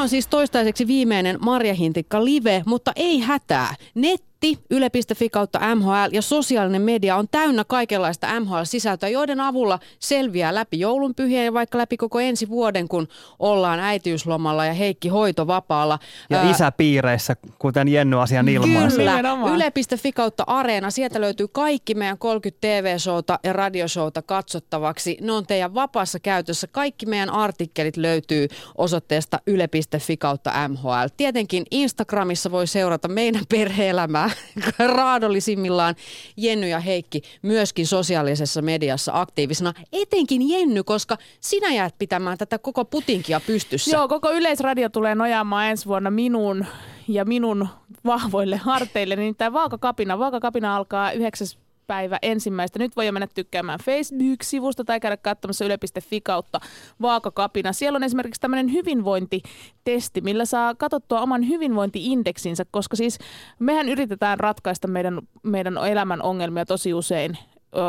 On siis toistaiseksi viimeinen Marja Hintikka live, mutta ei hätää. Netti Netti, yle.fi kautta MHL ja sosiaalinen media on täynnä kaikenlaista MHL-sisältöä, joiden avulla selviää läpi joulunpyhiä ja vaikka läpi koko ensi vuoden, kun ollaan äitiyslomalla ja Heikki hoitovapaalla. Ja Ää, isäpiireissä, kuten Jenny asian ilmaisi. Kyllä. Yle.fi kautta Areena. Sieltä löytyy kaikki meidän 30 TV-showta ja radioshowta katsottavaksi. Ne on teidän vapaassa käytössä. Kaikki meidän artikkelit löytyy osoitteesta yle.fi kautta MHL. Tietenkin Instagramissa voi seurata meidän perhe-elämää raadollisimmillaan. Jenny ja Heikki myöskin sosiaalisessa mediassa aktiivisena. Etenkin Jenny, koska sinä jäät pitämään tätä koko putinkia pystyssä. Joo, koko Yleisradio tulee nojaamaan ensi vuonna minun ja minun vahvoille harteille. Niin tämä Vaakakapina, Vaakakapina alkaa 9 päivä ensimmäistä. Nyt voi jo mennä tykkäämään Facebook-sivusta tai käydä katsomassa yle.fi kautta Vaakakapina. Siellä on esimerkiksi tämmöinen hyvinvointitesti, millä saa katsottua oman hyvinvointiindeksinsä, koska siis mehän yritetään ratkaista meidän, meidän elämän ongelmia tosi usein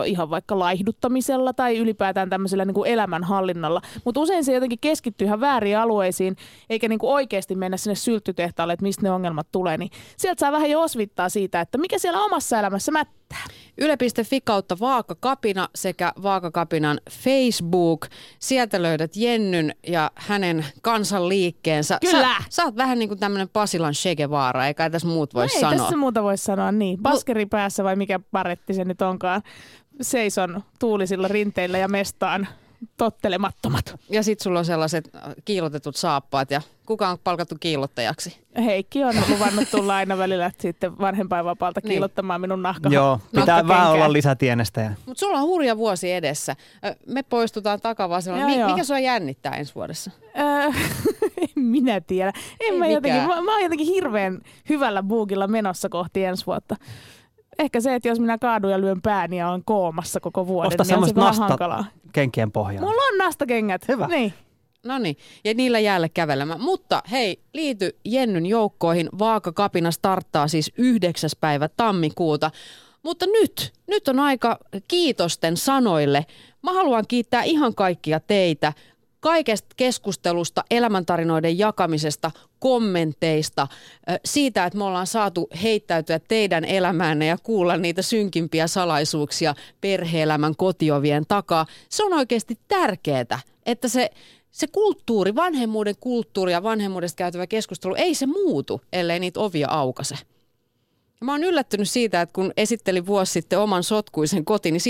ihan vaikka laihduttamisella tai ylipäätään tämmöisellä niin kuin elämänhallinnalla. Mutta usein se jotenkin keskittyy ihan väärin alueisiin, eikä niin kuin oikeasti mennä sinne sylttytehtaalle, että mistä ne ongelmat tulee. Niin sieltä saa vähän jo osvittaa siitä, että mikä siellä omassa elämässä mättää. Yle.fi kautta Vaakakapina sekä Vaakakapinan Facebook. Sieltä löydät Jennyn ja hänen kansanliikkeensä. Kyllä. Sä, sä oot vähän niin kuin tämmöinen Pasilan Che Guevara, eikä tässä muut voi No ei sanoa. tässä muuta voi sanoa niin. Baskeri päässä vai mikä paretti se nyt onkaan. Seison tuulisilla rinteillä ja mestaan tottelemattomat. Ja sit sulla on sellaiset äh, kiilotetut saappaat ja kuka on palkattu kiilottajaksi? Heikki on luvannut tulla aina välillä sitten vanhempainvapaalta Niin. kiilottamaan minun nahka. Joo, pitää vähän olla lisätienestäjä. Mutta sulla on hurja vuosi edessä. Me poistutaan takavasella. Mi- joo. mikä sua jännittää ensi vuodessa? Öö, en minä tiedä. En Ei mä, jotenkin, mä, mä oon jotenkin hirveän hyvällä buukilla menossa kohti ensi vuotta. Ehkä se, että jos minä kaadun ja lyön pääni ja on koomassa koko vuoden, Osta niin on se vähän nasta hankalaa. Kenkien pohjaan. Mulla on nastakengät. Hyvä. Niin. No niin, ja niillä jäälle kävelemään. Mutta hei, liity Jennyn joukkoihin. Vaakakapina starttaa siis 9. päivä tammikuuta. Mutta nyt, nyt on aika kiitosten sanoille. Mä haluan kiittää ihan kaikkia teitä kaikesta keskustelusta, elämäntarinoiden jakamisesta, kommenteista, siitä, että me ollaan saatu heittäytyä teidän elämäänne ja kuulla niitä synkimpiä salaisuuksia perheelämän kotiovien takaa. Se on oikeasti tärkeää, että se, se kulttuuri, vanhemmuuden kulttuuri ja vanhemmuudesta käytävä keskustelu, ei se muutu, ellei niitä ovia aukase. Mä oon yllättynyt siitä, että kun esittelin vuosi sitten oman sotkuisen kotiin, niin